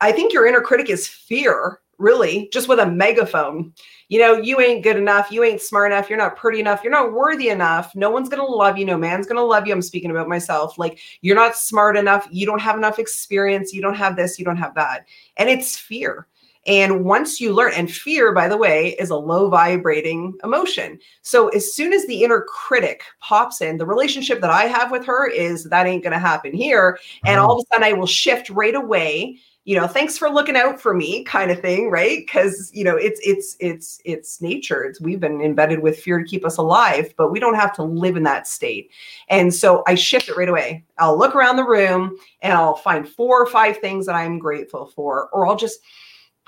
I think your inner critic is fear, really, just with a megaphone. You know, you ain't good enough. You ain't smart enough. You're not pretty enough. You're not worthy enough. No one's going to love you. No man's going to love you. I'm speaking about myself. Like, you're not smart enough. You don't have enough experience. You don't have this. You don't have that. And it's fear. And once you learn, and fear, by the way, is a low vibrating emotion. So as soon as the inner critic pops in, the relationship that I have with her is that ain't going to happen here. And uh-huh. all of a sudden I will shift right away you know thanks for looking out for me kind of thing right? Because you know it's it's it's it's nature. It's we've been embedded with fear to keep us alive but we don't have to live in that state. And so i shift it right away. I'll look around the room and i'll find four or five things that i'm grateful for or i'll just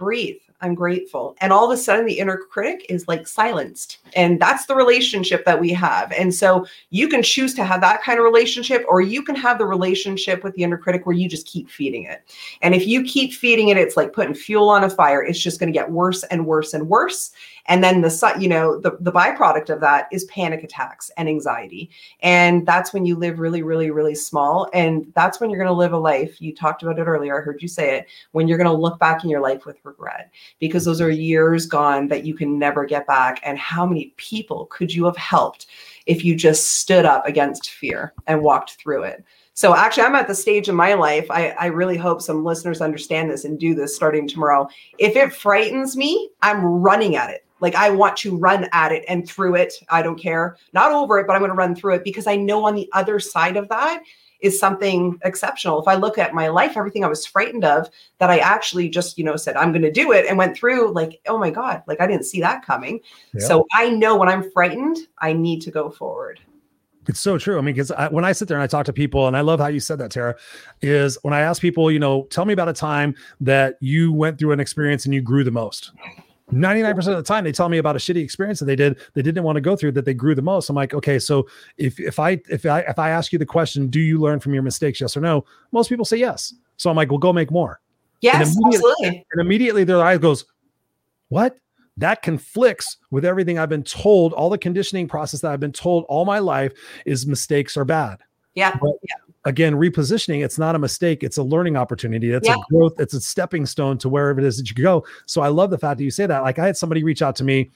breathe. I'm grateful. And all of a sudden, the inner critic is like silenced. And that's the relationship that we have. And so you can choose to have that kind of relationship, or you can have the relationship with the inner critic where you just keep feeding it. And if you keep feeding it, it's like putting fuel on a fire. It's just going to get worse and worse and worse and then the you know the, the byproduct of that is panic attacks and anxiety and that's when you live really really really small and that's when you're going to live a life you talked about it earlier i heard you say it when you're going to look back in your life with regret because those are years gone that you can never get back and how many people could you have helped if you just stood up against fear and walked through it so actually, I'm at the stage in my life. I, I really hope some listeners understand this and do this starting tomorrow. If it frightens me, I'm running at it. Like I want to run at it and through it. I don't care. Not over it, but I'm going to run through it because I know on the other side of that is something exceptional. If I look at my life, everything I was frightened of that I actually just, you know, said, I'm going to do it and went through like, oh my God, like I didn't see that coming. Yeah. So I know when I'm frightened, I need to go forward.
It's so true. I mean, because when I sit there and I talk to people, and I love how you said that, Tara, is when I ask people, you know, tell me about a time that you went through an experience and you grew the most. 99% of the time they tell me about a shitty experience that they did they didn't want to go through that they grew the most i'm like okay so if if i if i if i ask you the question do you learn from your mistakes yes or no most people say yes so i'm like well go make more
yes
and immediately,
absolutely.
and immediately their eyes goes what? That conflicts with everything I've been told, all the conditioning process that I've been told all my life is mistakes are bad.
Yeah.
But
yeah.
Again, repositioning, it's not a mistake, it's a learning opportunity. It's
Yeah.
a growth, it's a stepping stone to wherever it is that you go. So I love the fact that you say that. Like I had somebody reach out to me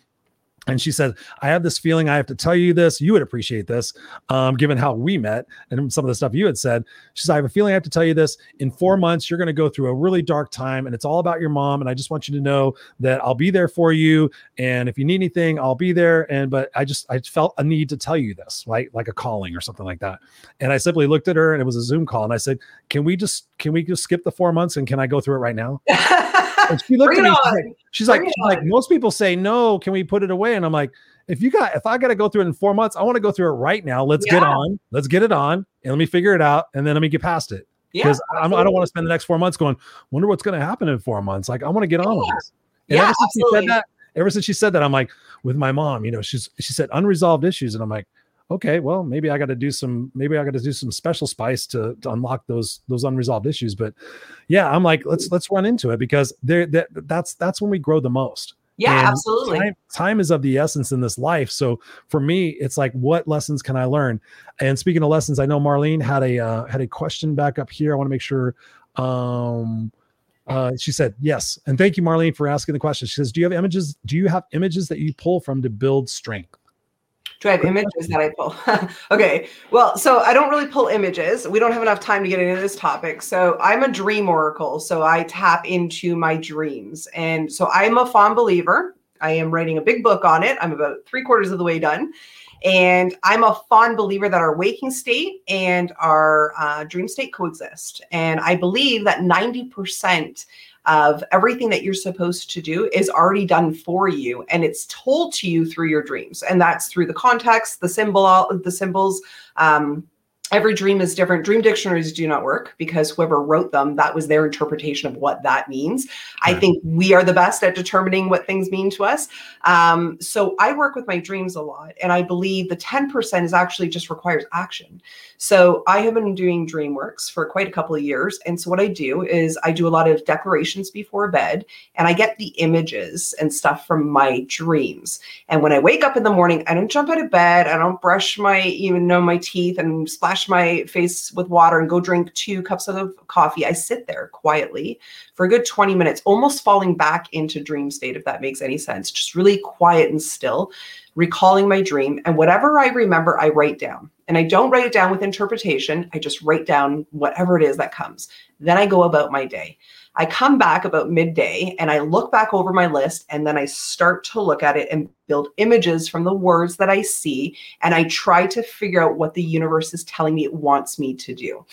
and she said, I have this feeling I have to tell you this. You would appreciate this, um, given how we met and some of the stuff you had said. She said, I have a feeling I have to tell you this. In four months, you're going to go through a really dark time, and it's all about your mom. And I just want you to know that I'll be there for you. And if you need anything, I'll be there. And but I just I felt a need to tell you this, like like a calling or something like that. And I simply looked at her, and it was a Zoom call, and I said, Can we just can we just skip the four months and can I go through it right now? And she looked
Bring
at me. She's like, she's like, she's like, most people say no. Can we put it away? And I'm like, if you got, if I got to go through it in four months, I want to go through it right now. Let's get on. Let's get it on, and let me figure it out, and then let me get past it because I'm I don't want to spend the next four months going. Wonder what's going to happen in four months. Like I want to get on with
Yeah.
this. And
Yeah,
ever since she said that, ever since she said that, I'm like, with my mom, you know, she's she said unresolved issues, and I'm like, okay, well, maybe I got to do some, maybe I got to do some special spice to, to unlock those those unresolved issues. But yeah, I'm like, let's let's run into it because there that that's that's when we grow the most.
Yeah,
And
absolutely.
Time, time is of the essence in this life. So for me, it's like, what lessons can I learn? And speaking of lessons, I know Marlene had a uh, had a question back up here. I want to make sure. Um, uh, she said yes, and thank you, Marlene, for asking the question. She says, "Do you have images? Do you have images that you pull from to build strength?"
Do I have images that I pull? okay. Well, so I don't really pull images. We don't have enough time to get into this topic. So I'm a dream oracle. So I tap into my dreams. And so I'm a fond believer. I am writing a big book on it. I'm about three quarters of the way done. And I'm a fond believer that our waking state and our uh, dream state coexist. And I believe that 90% of everything that you're supposed to do is already done for you and it's told to you through your dreams. And that's through the context the symbol the symbols um, every dream is different dream dictionaries do not work because whoever wrote them that was their interpretation of what that means i think we are the best at determining what things mean to us um, so i work with my dreams a lot and i believe the 10% is actually just requires action so I have been doing DreamWorks for quite a couple of years. And so what I do is I do a lot of declarations before bed and I get the images and stuff from my dreams. And when I wake up in the morning, I don't jump out of bed. I don't brush my, even know my teeth and splash my face with water and go drink two cups of coffee. I sit there quietly for a good 20 minutes, almost falling back into dream state, if that makes any sense. Just really quiet and still, recalling my dream. And whatever I remember, I write down. And I don't write it down with interpretation. I just write down whatever it is that comes. Then I go about my day. I come back about midday and I look back over my list and then I start to look at it and build images from the words that I see. And I try to figure out what the universe is telling me it wants me to do.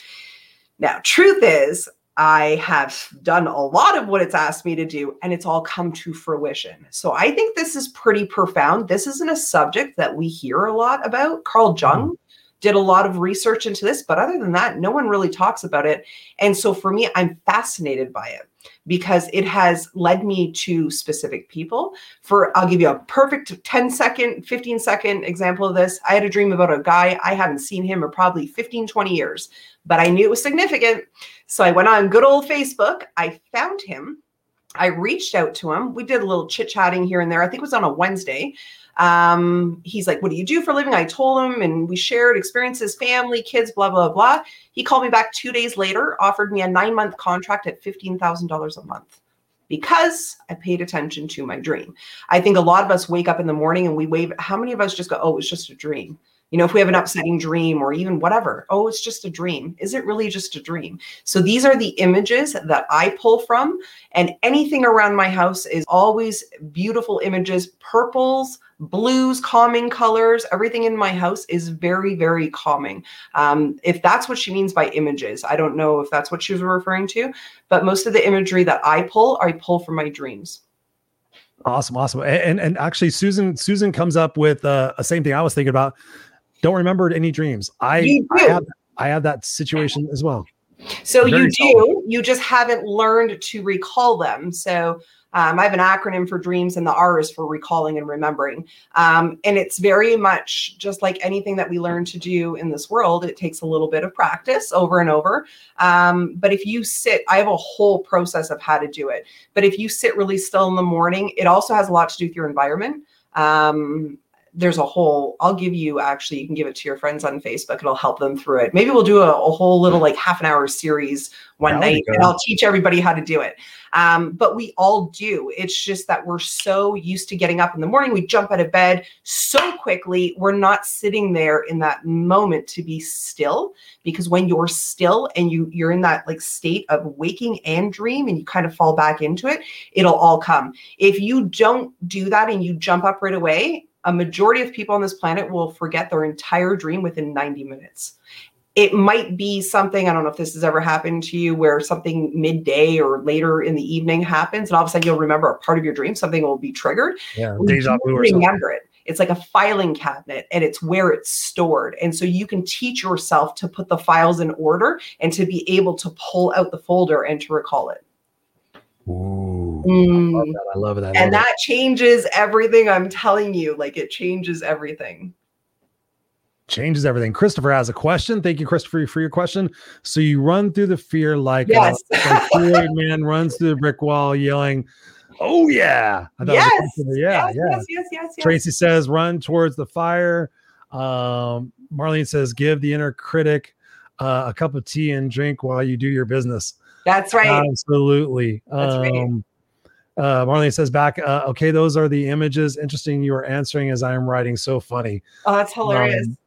Now, truth is, I have done a lot of what it's asked me to do, and it's all come to fruition. So I think this is pretty profound. This isn't a subject that we hear a lot about. Carl Jung mm. Did a lot of research into this, but other than that, no one really talks about it. And so for me, I'm fascinated by it because it has led me to specific people. For I'll give you a perfect 10 second, 15 second example of this. I had a dream about a guy. I haven't seen him in probably 15, 20 years, but I knew it was significant. So I went on good old Facebook. I found him. I reached out to him. We did a little chit chatting here and there. I think it was on a Wednesday. Um, he's like, What do you do for a living? I told him, and we shared experiences, family, kids, blah, blah, blah. He called me back two days later, offered me a nine month contract at $15,000 a month because I paid attention to my dream. I think a lot of us wake up in the morning and we wave. How many of us just go, Oh, it's just a dream? You know, if we have an upsetting dream or even whatever, oh, it's just a dream. Is it really just a dream? So these are the images that I pull from. And anything around my house is always beautiful images, purples, blues, calming colors. Everything in my house is very, very calming. Um, if that's what she means by images, I don't know if that's what she was referring to, but most of the imagery that I pull, I pull from my dreams.
Awesome, awesome. And and, and actually, Susan Susan comes up with uh, a same thing I was thinking about. Don't remember any dreams. I I have I have that situation as well.
So
Very
you do, you just haven't learned to recall them. So Um, I have an acronym for dreams, and the R is for recalling and remembering. Um, and it's very much just like anything that we learn to do in this world, it takes a little bit of practice over and over. Um, but if you sit, I have a whole process of how to do it. But if you sit really still in the morning, it also has a lot to do with your environment. Um, there's a whole i'll give you actually you can give it to your friends on facebook it'll help them through it. Maybe we'll do a, a whole little like half an hour series one
That'll
night and i'll teach everybody how to do it. Um, but we all do. It's just that we're so used to getting up in the morning we jump out of bed so quickly we're not sitting there in that moment to be still because when you're still and you you're in that like state of waking and dream and you kind of fall back into it it'll all come. If you don't do that and you jump up right away a majority of people on this planet will forget their entire dream within 90 minutes. It might be something, I don't know if this has ever happened to you, where something midday or later in the evening happens, and all of a sudden you'll remember a part of your dream, something will be triggered.
Yeah,
You
deja
don't
vu or something.
remember it. It's like a filing cabinet and it's where it's stored. And so you can teach yourself to put the files in order and to be able to pull out the folder and to recall it.
Ooh,
Mm.
love that. I love it. I love
and
it.
that changes everything i'm telling you like it changes everything
changes everything. Christopher has a question. Thank you, Christopher, for your question. So you run through the fear like, uh,
Yes.
like Kool-Aid man runs through the brick wall yelling, "Oh yeah!" I thought it was a
yes
yeah,
yes,
yeah.
yes yes yes yes
Tracy says, "Run towards the fire." Um, Marlene says, "Give the inner critic uh, a cup of tea and drink while you do your business."
that's right
Absolutely.
That's right.
Uh, Marlene says back, uh, okay, those are the images. Interesting. You are answering as I am writing. So funny.
oh that's hilarious
Um,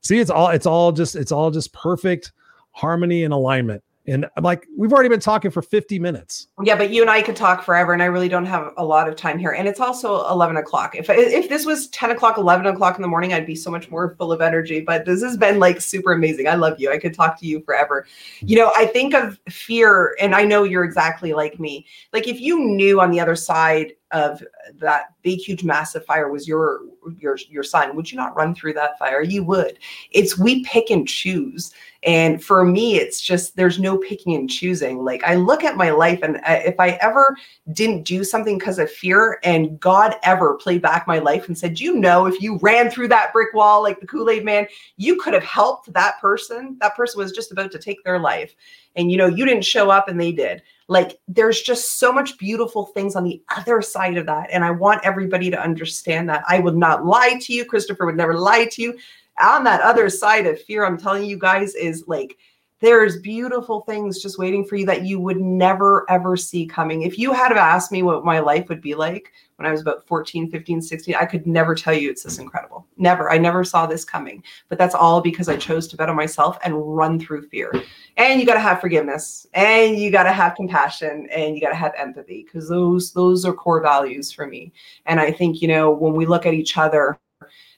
see, it's all it's all just it's all just perfect harmony and alignment. And I'm like, we've already been talking for 50 minutes.
yeah but you and i could talk forever and i really don't have a lot of time here. And it's also 11 o'clock. If if this was 10 o'clock 11 o'clock in the morning i'd be so much more full of energy. But this has been like super amazing. I love you. I could talk to you forever. You know i think of fear and i know you're exactly like me. Like if you knew on the other side of that big huge massive fire was your your your son would you not run through that fire? You would. It's we pick and choose and for me it's just there's no picking and choosing. Like i look at my life and I- if i ever didn't do something because of fear and god ever played back my life and said you know if you ran through that brick wall like the kool-aid man you could have helped that person. That person was just about to take their life. And you know you didn't show up and they did. Like there's just so much beautiful things on the other side of that. And i want everybody to understand that. I would not lie to you. Christopher would never lie to you on that other side of fear i'm telling you guys is like there's beautiful things just waiting for you that you would never ever see coming. If you had asked me what my life would be like when i was about 14 15 16 i could never tell you it's this incredible. Never. I never saw this coming. But that's all because i chose to bet on myself and run through fear. And you got to have forgiveness. And you got to have compassion. And you got to have empathy. Because those those are core values for me. And i think you know when we look at each other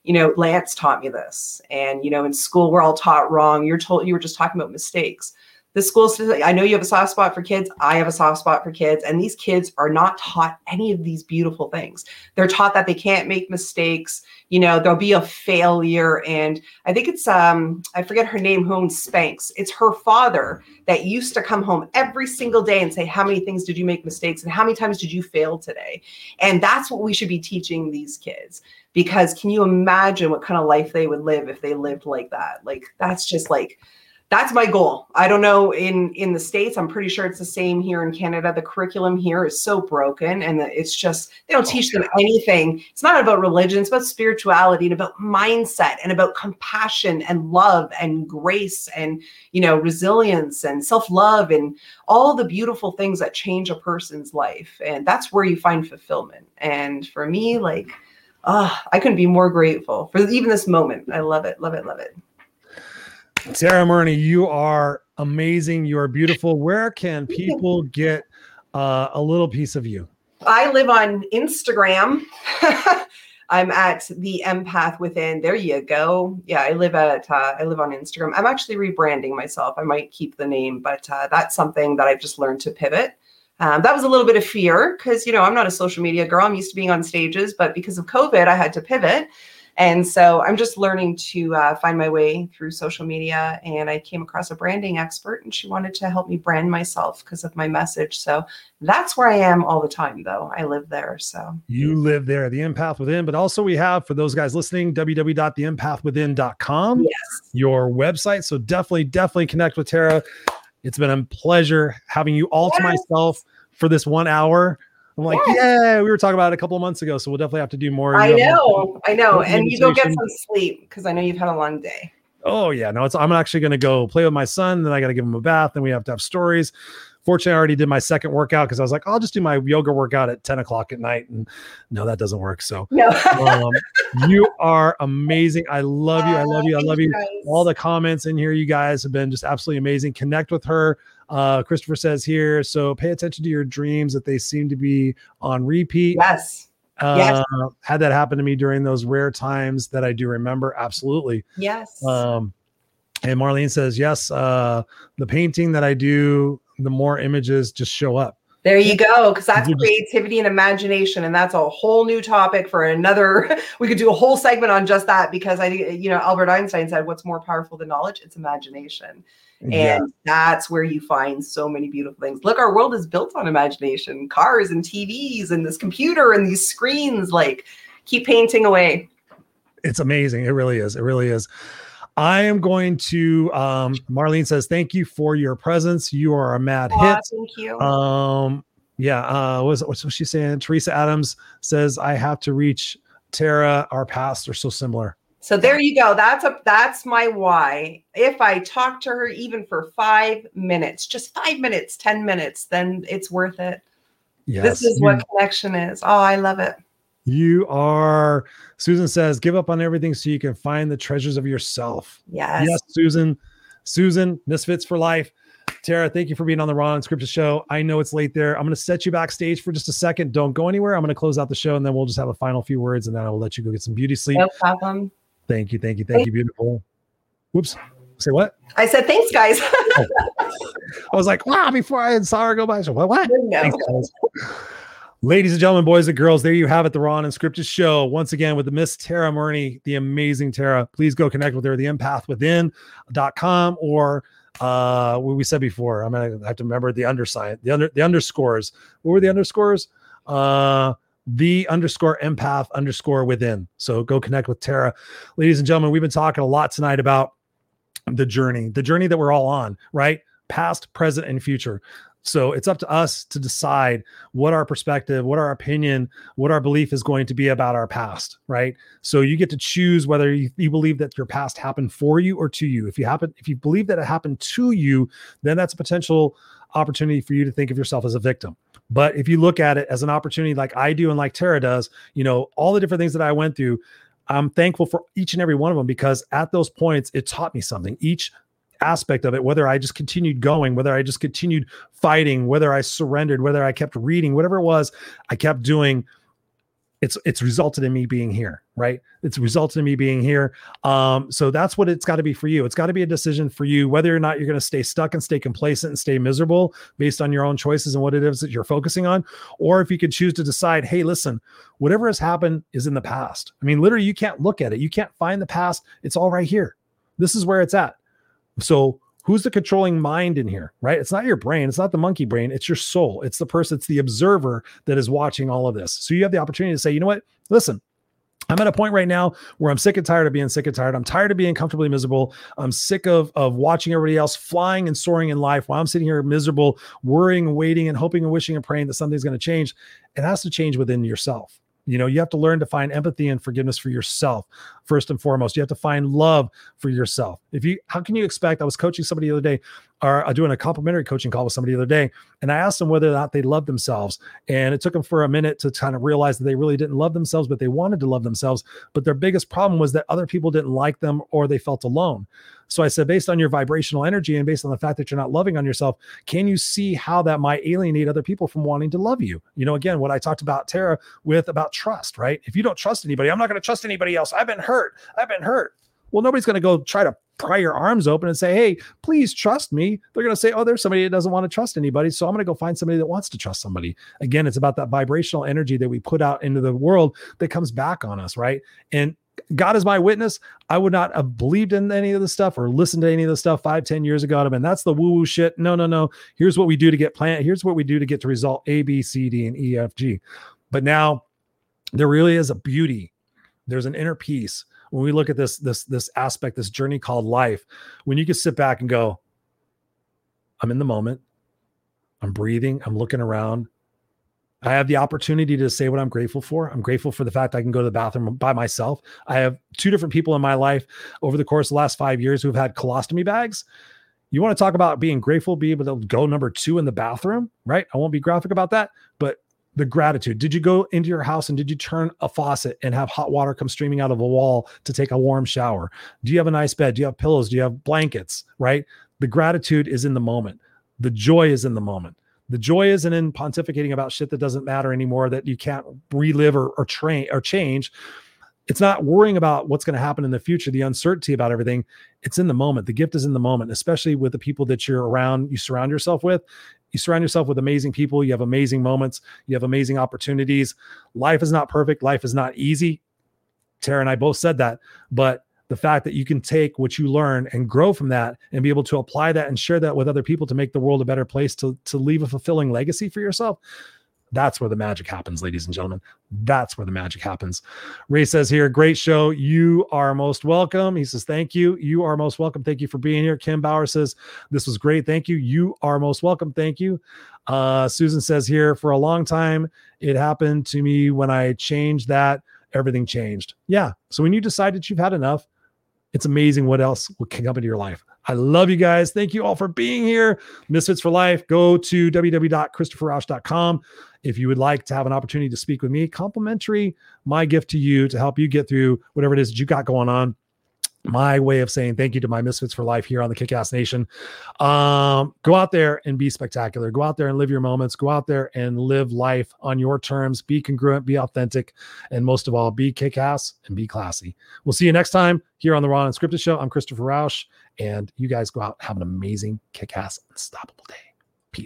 you know lance taught me this. And you know in school we're all taught wrong. You're told you were just talking about mistakes the school i know you have a soft spot for kids. I have a soft spot for kids. And these kids are not taught any of these beautiful things. They're taught that they can't make mistakes. You know there'll be a failure. And i think it's um i forget her name who owns spanx it's her father that used to come home every single day and say how many things did you make mistakes? And how many times did you fail today? And that's what we should be teaching these kids. Because can you imagine what kind of life they would live if they lived like that? Like that's just like that's my goal. I don't know in in the states i'm pretty sure it's the same here in canada. The curriculum here is so broken and it's just they don't teach them anything. It's not about religion it's about spirituality and about mindset and about compassion and love and grace and you know resilience and self-love and all the beautiful things that change a person's life. And that's where you find fulfillment. And for me like ah i couldn't be more grateful for even this moment. I love it love it love it
Sarah Murney, you are amazing. You are beautiful. Where can people get uh, a little piece of you?
I live on Instagram. I'm at the empath within. There you go. Yeah, I live at uh, I live on Instagram. I'm actually rebranding myself. I might keep the name, but uh, that's something that I've just learned to pivot. Um, that was a little bit of fear because you know I'm not a social media girl. I'm used to being on stages, but because of COVID, I had to pivot. And so I'm just learning to uh, find my way through social media. And I came across a branding expert, and she wanted to help me brand myself because of my message. So that's where I am all the time, though. I live there. So
you live there, the empath within. But also, we have for those guys listening, www.theempathwithin.com,
yes,
your website. So definitely, definitely connect with Tara. It's been a pleasure having you all to myself for this one hour. I'm like,
Yes.
yeah, we were talking about it a couple of months ago, so we'll definitely have to do more.
I know, I know. And you go get some sleep because I know you've had a long day.
Oh yeah, no, it's I'm actually going to go play with my son. Then I got to give him a bath. Then we have to have stories. Fortunately, I already did my second workout because I was like, I'll just do my yoga workout at 10 o'clock at night. And no, that doesn't work. So
No,
um, you are amazing. I love you. I love you. I love you. All the comments in here, you guys have been just absolutely amazing. Connect with her. Uh, Christopher says here, so pay attention to your dreams that they seem to be on repeat.
yes,
Uh,
yes.
Had that happen to me during those rare times that I do remember. Absolutely.
yes.
Um, and Marlene says, yes, uh, the painting that I do, the more images just show up.
There you go, because that's creativity and imagination, and that's a whole new topic for another. We could do a whole segment on just that because I, you know, Albert Einstein said, "What's more powerful than knowledge? It's imagination." And
Yeah.
that's where you find so many beautiful things. Look, our world is built on imagination cars and TVs and this computer and these screens. Like, keep painting away.
It's amazing. It really is. It really is. I am going to, um, Marlene says, thank you for your presence. You are a mad
Aw,
hit.
thank you.
Um, yeah. Uh, what's, what's she saying? Teresa Adams says, I have to reach Tara. Our paths are so similar.
So there you go. That's a that's my why. If I talk to her even for five minutes, just five minutes, ten minutes, then it's worth it.
Yes.
This is what connection is. Oh, I love it.
You are, Susan says, give up on everything so you can find the treasures of yourself.
Yes.
Yes, Susan. Susan, Misfits for Life. Tara, thank you for being on the Raw Unscripted show. I know it's late there. I'm going to set you backstage for just a second. Don't go anywhere. I'm going to close out the show and then we'll just have a final few words and then I will let you go get some beauty sleep.
No problem.
Thank you. Thank you. Thank you. Beautiful. Whoops. Say what?
I said thanks, guys.
I was like, wow, before I saw her go by. So what? What?
no.
Thanks, guys. Ladies and gentlemen, boys and girls, there you have it, the Raw Unscripted show. Once again, with the Miss Tara Murney, the amazing Tara. Please go connect with her, the empathwithin.com or uh what we said before. I'm gonna have to remember the undersign, the under the underscores. What were the underscores? Uh the underscore empath underscore within. So go connect with Tara. Ladies and gentlemen, we've been talking a lot tonight about the journey, the journey that we're all on, right? Past, present, and future. So it's up to us to decide what our perspective, what our opinion, what our belief is going to be about our past, right? So you get to choose whether you, you believe that your past happened for you or to you. If you happen, if you believe that it happened to you, then that's a potential opportunity for you to think of yourself as a victim. But if you look at it as an opportunity like I do and like Tara does, you know, all the different things that I went through, I'm thankful for each and every one of them because at those points it taught me something. Each aspect of it, whether I just continued going, whether I just continued fighting, whether I surrendered, whether I kept reading, whatever it was, I kept doing. It's it's resulted in me being here, right? It's resulted in me being here. Um, so that's what it's got to be for you. It's got to be a decision for you whether or not you're going to stay stuck and stay complacent and stay miserable based on your own choices and what it is that you're focusing on, or if you could choose to decide, hey, listen, whatever has happened is in the past. I mean, literally, you can't look at it. You can't find the past. It's all right here. This is where it's at. So who's the controlling mind in here, right? It's not your brain. It's not the monkey brain. It's your soul. It's the person, it's the observer that is watching all of this. So you have the opportunity to say, you know what? Listen, I'm at a point right now where I'm sick and tired of being sick and tired. I'm tired of being comfortably miserable. I'm sick of, of watching everybody else flying and soaring in life while I'm sitting here miserable, worrying, waiting, and hoping and wishing and praying that something's going to change. It has to change within yourself. You know, you have to learn to find empathy and forgiveness for yourself first and foremost. You have to find love for yourself. If you, how can you expect? I was coaching somebody the other day, or doing a complimentary coaching call with somebody the other day, and I asked them whether or not they loved themselves. And it took them for a minute to kind of realize that they really didn't love themselves, but they wanted to love themselves. But their biggest problem was that other people didn't like them or they felt alone. So I said, based on your vibrational energy and based on the fact that you're not loving on yourself, can you see how that might alienate other people from wanting to love you? You know, again, what I talked about Tara with about trust, right? If you don't trust anybody, I'm not going to trust anybody else. I've been hurt. I've been hurt. Well, nobody's going to go try to pry your arms open and say, Hey, please trust me. They're going to say, Oh, there's somebody that doesn't want to trust anybody. So I'm going to go find somebody that wants to trust somebody. Again, it's about that vibrational energy that we put out into the world that comes back on us, right? And God is my witness. I would not have believed in any of this stuff or listened to any of this stuff five, ten years ago. I mean, that's the woo woo shit. No, no, no. Here's what we do to get plant. Here's what we do to get to result A, B, C, D, and E, F, G. But now there really is a beauty. There's an inner peace when we look at this this this aspect, this journey called life. When you can sit back and go, I'm in the moment. I'm breathing. I'm looking around. I have the opportunity to say what I'm grateful for. I'm grateful for the fact I can go to the bathroom by myself. I have two different people in my life over the course of the last five years who've had colostomy bags. You want to talk about being grateful, be able to go number two in the bathroom, right? I won't be graphic about that, but the gratitude. Did you go into your house and did you turn a faucet and have hot water come streaming out of a wall to take a warm shower? Do you have a nice bed? Do you have pillows? Do you have blankets? Right? The gratitude is in the moment. The joy is in the moment. The joy isn't in pontificating about shit that doesn't matter anymore that you can't relive or, or train or change. It's not worrying about what's going to happen in the future, the uncertainty about everything. It's in the moment. The gift is in the moment, especially with the people that you're around, you surround yourself with. You surround yourself with amazing people. You have amazing moments. You have amazing opportunities. Life is not perfect. Life is not easy. Tara and I both said that, but the fact that you can take what you learn and grow from that and be able to apply that and share that with other people to make the world a better place to, to leave a fulfilling legacy for yourself. That's where the magic happens ladies and gentlemen. That's where the magic happens. Ray says here great show. You are most welcome. He says thank you. You are most welcome. Thank you for being here. Kim bauer says this was great. Thank you. You are most welcome. Thank you. Uh, susan says here for a long time it happened to me when i changed that everything changed. Yeah. So when you decide that you've had enough it's amazing what else will come into your life. I love you guys. Thank you all for being here. Misfits for Life. Go to www.christopherroush.com if you would like to have an opportunity to speak with me. Complimentary, my gift to you to help you get through whatever it is that you got going on my way of saying thank you to my misfits for life here on the kickass nation. Um, go out there and be spectacular. Go out there and live your moments. Go out there and live life on your terms. Be congruent be authentic and most of all be kickass and be classy. We'll see you next time here on the raw unscripted show. I'm christopher roush and you guys go out have an amazing kickass unstoppable day